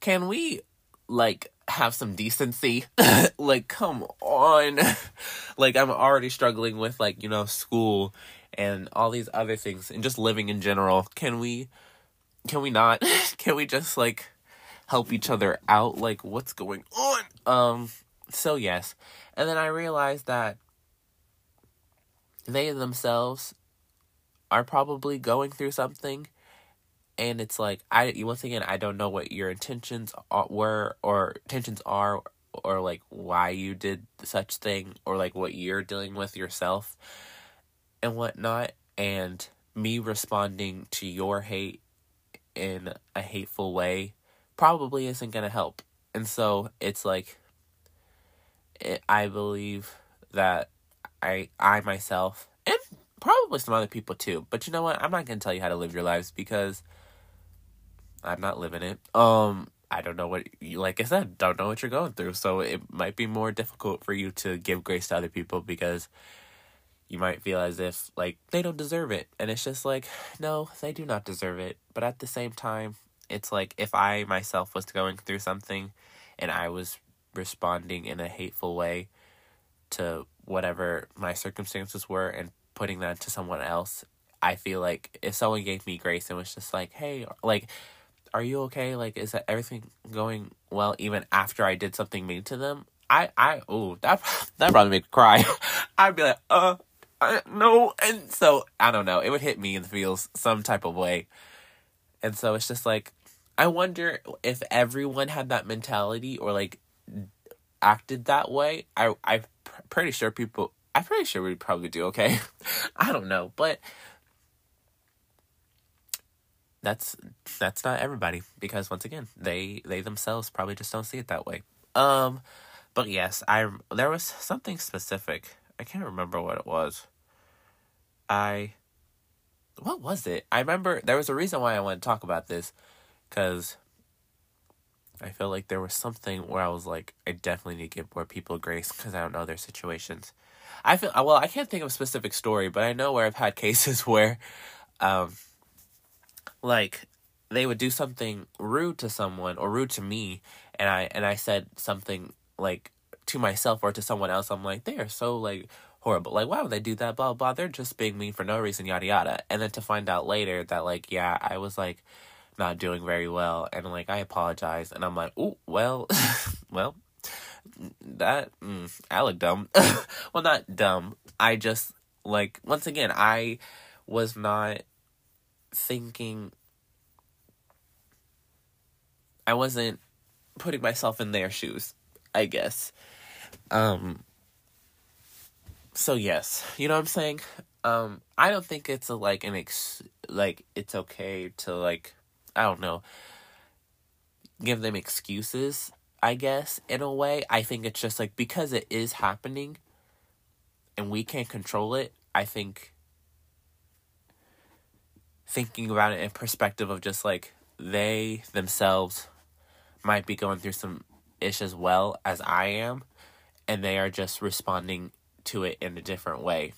Can we like have some decency? like, come on. like, I'm already struggling with like you know school and all these other things and just living in general. Can we? Can we not? can we just like help each other out? Like, what's going on? Um. So yes, and then I realized that they themselves are probably going through something and it's like i once again i don't know what your intentions were or intentions are or like why you did such thing or like what you're dealing with yourself and whatnot and me responding to your hate in a hateful way probably isn't going to help and so it's like it, i believe that i i myself and probably some other people too. But you know what? I'm not gonna tell you how to live your lives because I'm not living it. Um, I don't know what like I said, don't know what you're going through. So it might be more difficult for you to give grace to other people because you might feel as if like they don't deserve it. And it's just like, no, they do not deserve it. But at the same time, it's like if I myself was going through something and I was responding in a hateful way to whatever my circumstances were and putting that to someone else, I feel like if someone gave me grace and was just like, hey, like, are you okay? Like, is that everything going well even after I did something mean to them? I, I, oh, that, that probably make me cry. I'd be like, uh, I, no. And so, I don't know. It would hit me in the feels some type of way. And so it's just like, I wonder if everyone had that mentality or like acted that way. I, I'm pretty sure people I'm pretty sure we'd probably do okay. I don't know, but that's that's not everybody because once again, they they themselves probably just don't see it that way. Um but yes, I there was something specific. I can't remember what it was. I what was it? I remember there was a reason why I wanted to talk about this cuz I feel like there was something where I was like I definitely need to give more people grace cuz I don't know their situations. I feel well. I can't think of a specific story, but I know where I've had cases where, um, like they would do something rude to someone or rude to me, and I and I said something like to myself or to someone else. I'm like, they are so like horrible. Like, why would they do that? Blah blah. They're just being mean for no reason. Yada yada. And then to find out later that like, yeah, I was like not doing very well, and like I apologize, and I'm like, oh well, well that mm, I look dumb. well, not dumb. I just like once again I was not thinking. I wasn't putting myself in their shoes. I guess. Um. So yes, you know what I'm saying. Um, I don't think it's a like an ex like it's okay to like I don't know give them excuses I guess, in a way. I think it's just like because it is happening and we can't control it, I think thinking about it in perspective of just like they themselves might be going through some ish as well as I am, and they are just responding to it in a different way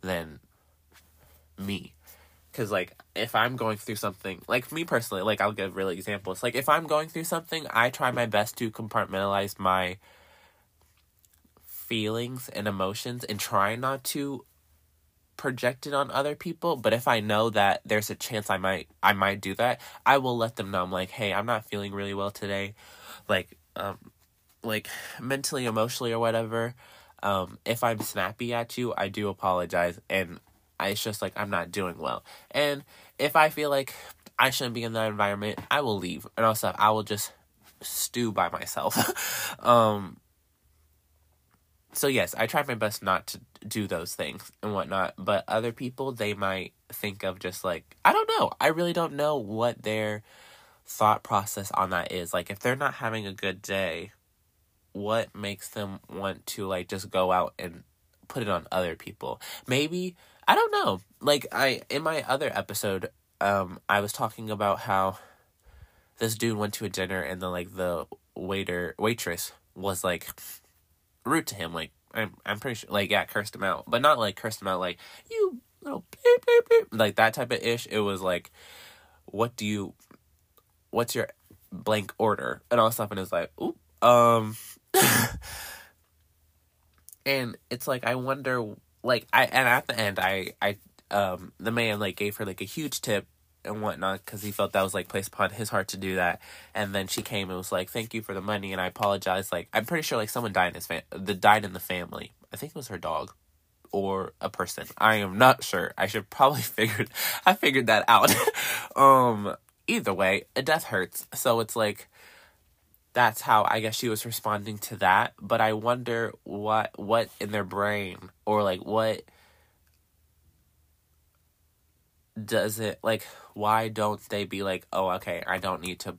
than me. Because like if i'm going through something like me personally like i'll give real examples. Like if i'm going through something i try my best to compartmentalize my feelings and emotions and try not to project it on other people but if i know that there's a chance i might i might do that i will let them know i'm like hey i'm not feeling really well today like um like mentally emotionally or whatever um if i'm snappy at you i do apologize and it's just like I'm not doing well. And if I feel like I shouldn't be in that environment, I will leave. And also, I will just stew by myself. um, so yes, I try my best not to do those things and whatnot. But other people, they might think of just like I don't know. I really don't know what their thought process on that is. Like if they're not having a good day, what makes them want to like just go out and put it on other people? Maybe I don't know. Like I in my other episode, um, I was talking about how this dude went to a dinner and then like the waiter waitress was like rude to him. Like I'm I'm pretty sure like yeah cursed him out, but not like cursed him out like you little beep, beep, beep, like that type of ish. It was like, what do you, what's your blank order and all stuff, and it's like, oop, um, and it's like I wonder like I and at the end I I um the man like gave her like a huge tip and whatnot because he felt that was like placed upon his heart to do that. And then she came and was like, "Thank you for the money," and I apologize. Like I'm pretty sure like someone died in his fam- the died in the family. I think it was her dog or a person. I am not sure. I should probably figured I figured that out. um either way, a death hurts. So it's like that's how I guess she was responding to that, but I wonder what what in their brain or like what does it like why don't they be like oh okay i don't need to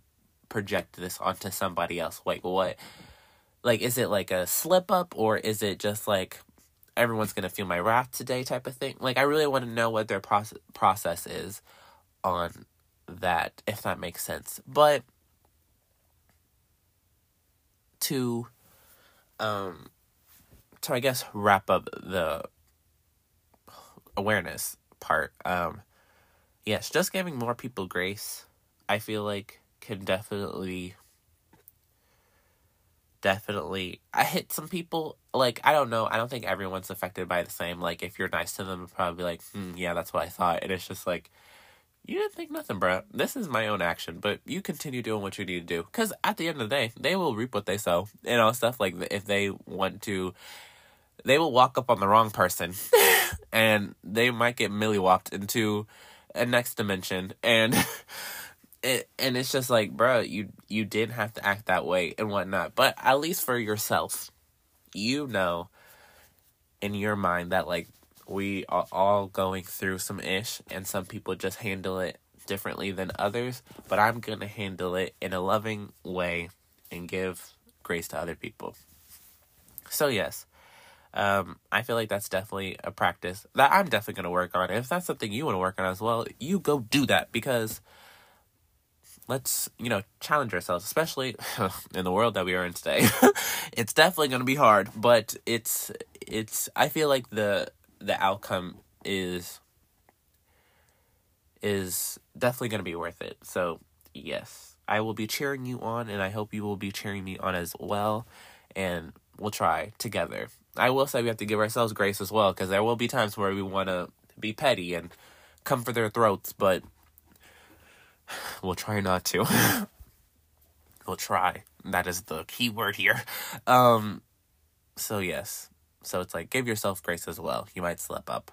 project this onto somebody else. Like what like is it like a slip up or is it just like everyone's gonna feel my wrath today type of thing? Like i really want to know what their process process is on that if that makes sense. But to um to i guess wrap up the awareness part um yes, just giving more people grace, I feel like can definitely definitely I hit some people like I don't know, I don't think everyone's affected by the same. Like if you're nice to them probably like, hmm, yeah, that's what I thought. And it's just like you didn't think nothing, bro. This is my own action, but you continue doing what you need to do. Because at the end of the day, they will reap what they sow. And all stuff like if they want to, they will walk up on the wrong person, and they might get milly walked into a next dimension. And it and it's just like bro you you didn't have to act that way and whatnot. But at least for yourself you know in your mind that like we are all going through some ish and some people just handle it differently than others. But i'm gonna handle it in a loving way and give grace to other people. So yes um, I feel like that's definitely a practice that I'm definitely going to work on. If that's something you want to work on as well, you go do that because let's, you know, challenge ourselves, especially in the world that we are in today. it's definitely going to be hard, but it's it's I feel like the the outcome is is definitely going to be worth it. So, yes, I will be cheering you on and I hope you will be cheering me on as well and we'll try together. I will say we have to give ourselves grace as well because there will be times where we want to be petty and come for their throats, but we'll try not to. we'll try. That is the key word here. Um, so yes. So it's like give yourself grace as well. You might slip up.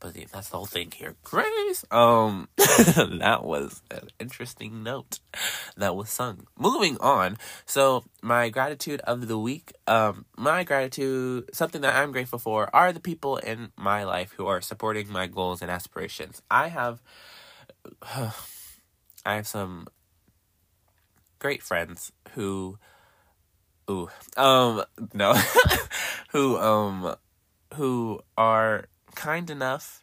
But that's the whole thing here. Grace. Um, that was an interesting note that was sung. Moving on. So my gratitude of the week. Um, my gratitude, something that I'm grateful for, are the people in my life who are supporting my goals and aspirations. I have, I have some great friends who, ooh, um, no, who, um, who are kind enough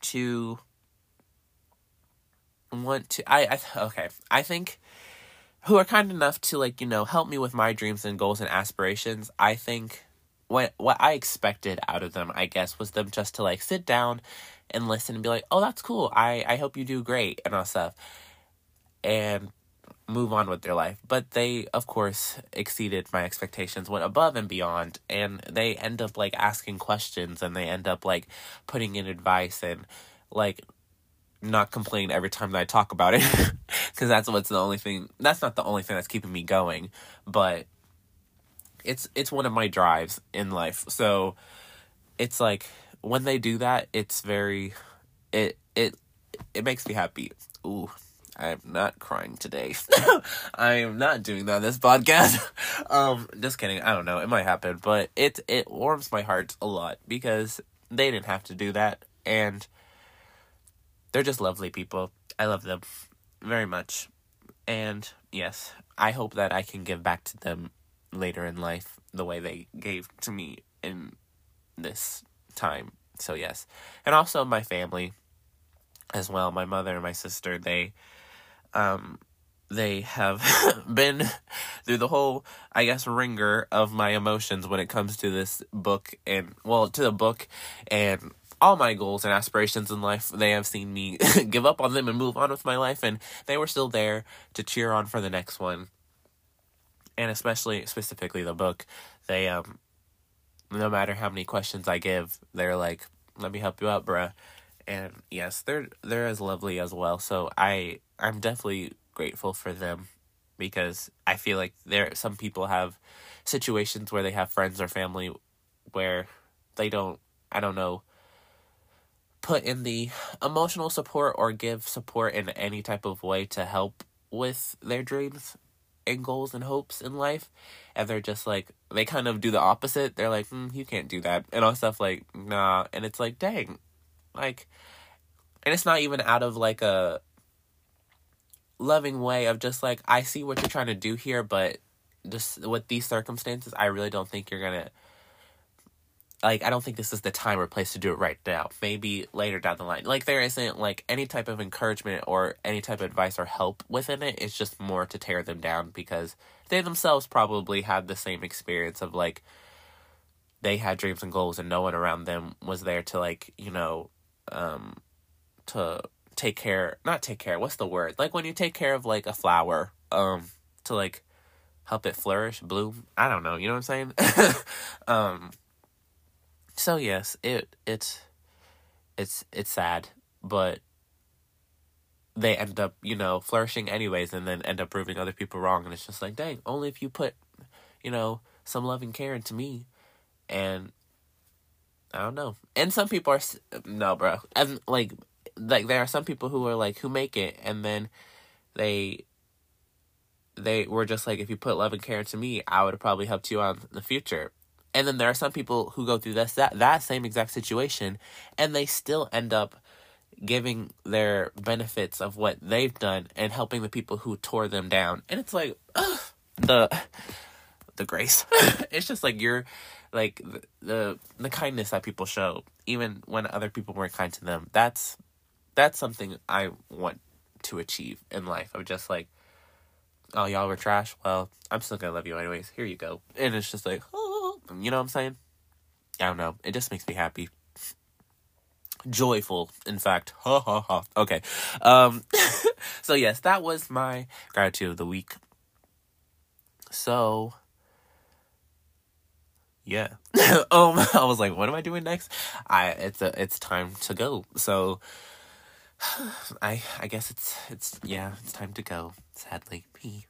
to want to I, I okay. I think who are kind enough to like you know help me with my dreams and goals and aspirations i think what what i expected out of them i guess was them just to like sit down and listen and be like oh that's cool. I i hope you do great and all stuff. And move on with their life. But they, of course, exceeded my expectations, went above and beyond, and they end up like asking questions and they end up like putting in advice and like not complain every time that I talk about it because that's what's the only thing that's not the only thing that's keeping me going but it's it's one of my drives in life so it's like when they do that it's very it it it makes me happy ooh I'm not crying today. I am not doing that on this podcast. um, just kidding. I don't know. It might happen, but it it warms my heart a lot because they didn't have to do that, and they're just lovely people. I love them very much, and yes, I hope that I can give back to them later in life the way they gave to me in this time. So yes, and also my family as well. My mother and my sister. They um, they have been through the whole, I guess, ringer of my emotions when it comes to this book and, well, to the book and all my goals and aspirations in life. They have seen me give up on them and move on with my life, and they were still there to cheer on for the next one. And especially, specifically, the book, they, um, no matter how many questions I give, they're like, let me help you out, bruh and yes, they're they're as lovely as well. So I I'm definitely grateful for them because I feel like there some people have situations where they have friends or family where they don't I don't know put in the emotional support or give support in any type of way to help with their dreams and goals and hopes in life. And they're just like they kind of do the opposite. They're like mm, you can't do that. And all stuff like nah. And it's like dang. Like, and it's not even out of like a loving way of just like, I see what you're trying to do here, but just with these circumstances, I really don't think you're gonna. Like, I don't think this is the time or place to do it right now. Maybe later down the line. Like, there isn't, like, any type of encouragement or any type of advice or help within it. It's just more to tear them down because they themselves probably had the same experience of, like, they had dreams and goals and no one around them was there to, like, you know, um to take care not take care what's the word like when you take care of like a flower um to like help it flourish bloom i don't know you know what i'm saying um so yes it it's it's it's sad but they end up you know flourishing anyways and then end up proving other people wrong and it's just like dang only if you put you know some loving care into me and I don't know. And some people are no, bro. And like like there are some people who are like who make it and then they they were just like if you put love and care into me, I would have probably helped you out in the future. And then there are some people who go through this that that same exact situation and they still end up giving their benefits of what they've done and helping the people who tore them down. And it's like ugh, the the grace. it's just like you're like the, the the kindness that people show even when other people weren't kind to them that's that's something i want to achieve in life. I'm just like oh y'all were trash? Well i'm still gonna love you anyways. Here you go. And it's just like oh, you know what i'm saying? I don't know. It just makes me happy. Joyful in fact. Ha ha ha. Okay. Um so yes that was my gratitude of the week. So yeah. um, I was like, what am I doing next? I it's a it's time to go. So I I guess it's it's yeah, it's time to go. Sadly, me.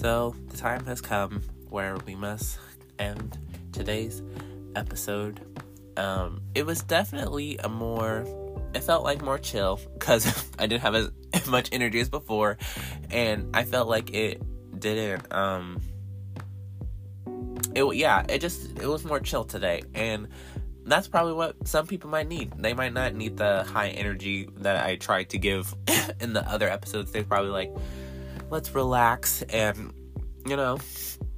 So the time has come where we must end today's episode. Um, it was definitely a more it felt like more chill because I didn't have as much energy as before, and I felt like it didn't. Um, it yeah, it just it was more chill today, and that's probably what some people might need. They might not need the high energy that I tried to give in the other episodes. They probably like, let's relax and you know,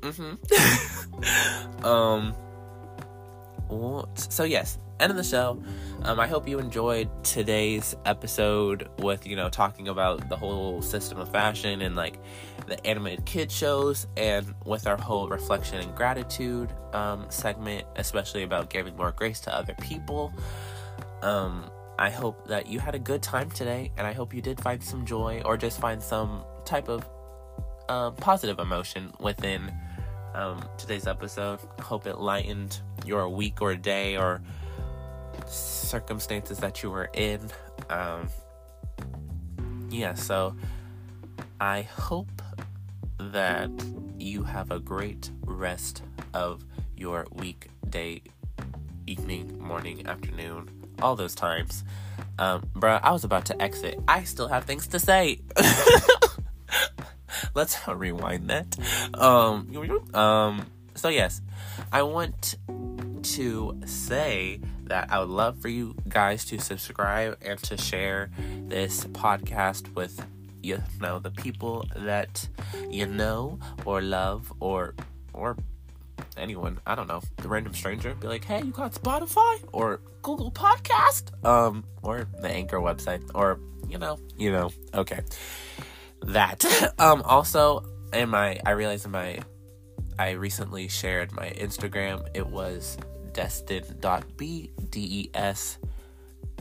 mm-hmm. um. So yes, end of the show. Um, I hope you enjoyed today's episode with, you know, talking about the whole system of fashion and like the animated kid shows and with our whole reflection and gratitude um, segment, especially about giving more grace to other people. Um, I hope that you had a good time today and I hope you did find some joy or just find some type of uh, positive emotion within um, today's episode. Hope it lightened your week or day or circumstances that you were in. Um, yeah, so I hope that you have a great rest of your week, day, evening, morning, afternoon, all those times. Um, bruh, I was about to exit. I still have things to say. Let's rewind that. Um, um, so yes, I want to say that I would love for you guys to subscribe and to share this podcast with you know the people that you know or love or or anyone. I don't know the random stranger. Be like hey you got spotify or google podcast? Um or the anchor website or you know you know. Okay. That. Um also in my i realized in my i recently shared my instagram. It was destine.b d-e-s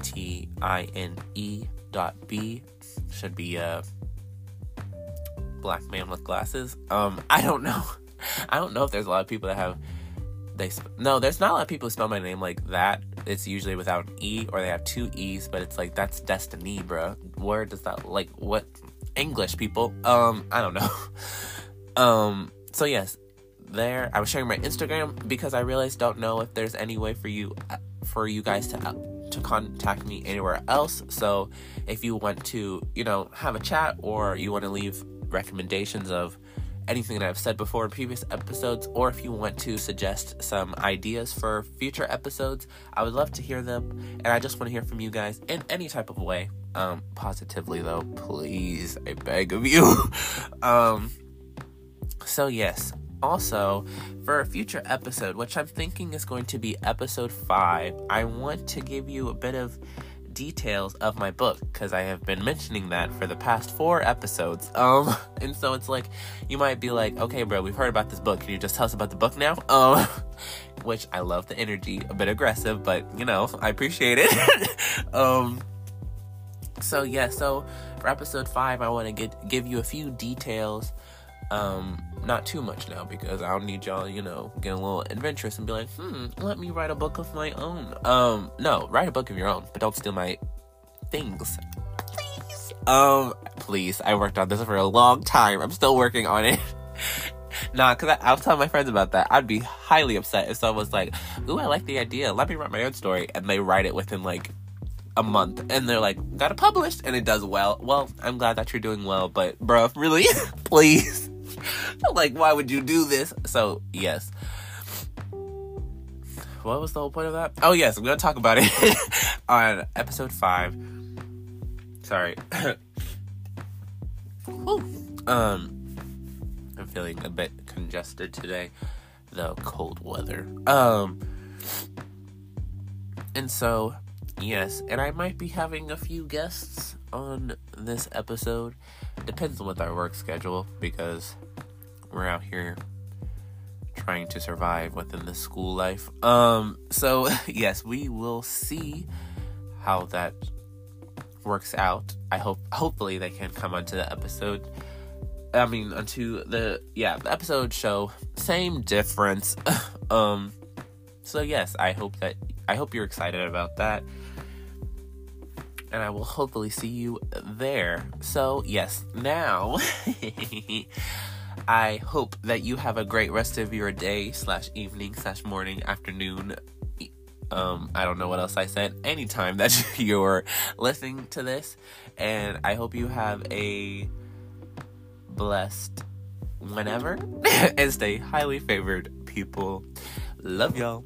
t-i-n-e dot b should be a black man with glasses. Um, I don't know. I don't know if there's a lot of people that have they sp- no, there's not a lot of people who spell my name like that. It's usually without an e or they have two e's, but it's like that's destiny, bro. Where does that like what English people? Um, I don't know. um, so yes, there I was sharing my Instagram because I realized don't know if there's any way for you uh, for you guys to uh, to contact me anywhere else. So if you want to, you know, have a chat or you want to leave recommendations of anything that I've said before in previous episodes, or if you want to suggest some ideas for future episodes, I would love to hear them. And I just want to hear from you guys in any type of way. Um, positively though, please, I beg of you. um, so yes, also for a future episode, which I'm thinking is going to be episode five, I want to give you a bit of details of my book because I have been mentioning that for the past four episodes. Um, and so it's like you might be like, okay, bro, we've heard about this book. Can you just tell us about the book now? Um, which I love the energy, a bit aggressive, but you know, I appreciate it. um, so yeah, so for episode five, I want to get give you a few details um, not too much now because I don't need y'all, you know, get a little adventurous and be like, hmm, let me write a book of my own. Um, no, write a book of your own, but don't steal my things. Please. Um, please. I worked on this for a long time. I'm still working on it. nah, because I, I was telling my friends about that. I'd be highly upset if someone was like, ooh, I like the idea. Let me write my own story. And they write it within like a month and they're like, got it published and it does well. Well, I'm glad that you're doing well, but bruh, really? Please. like, why would you do this? So, yes. What was the whole point of that? Oh, yes, I'm going to talk about it on episode 5. Sorry. um, I'm feeling a bit congested today, the cold weather. Um, and so, yes, and I might be having a few guests on this episode. Depends on with our work schedule because we're out here trying to survive within the school life. Um, so yes, we will see how that works out. I hope hopefully they can come onto the episode. I mean onto the yeah, the episode show. Same difference. um so yes, I hope that I hope you're excited about that. And I will hopefully see you there. So, yes, now I hope that you have a great rest of your day slash evening slash morning afternoon. Um, I don't know what else I said. Anytime that you're listening to this, and I hope you have a blessed whenever and stay highly favored people. Love y'all.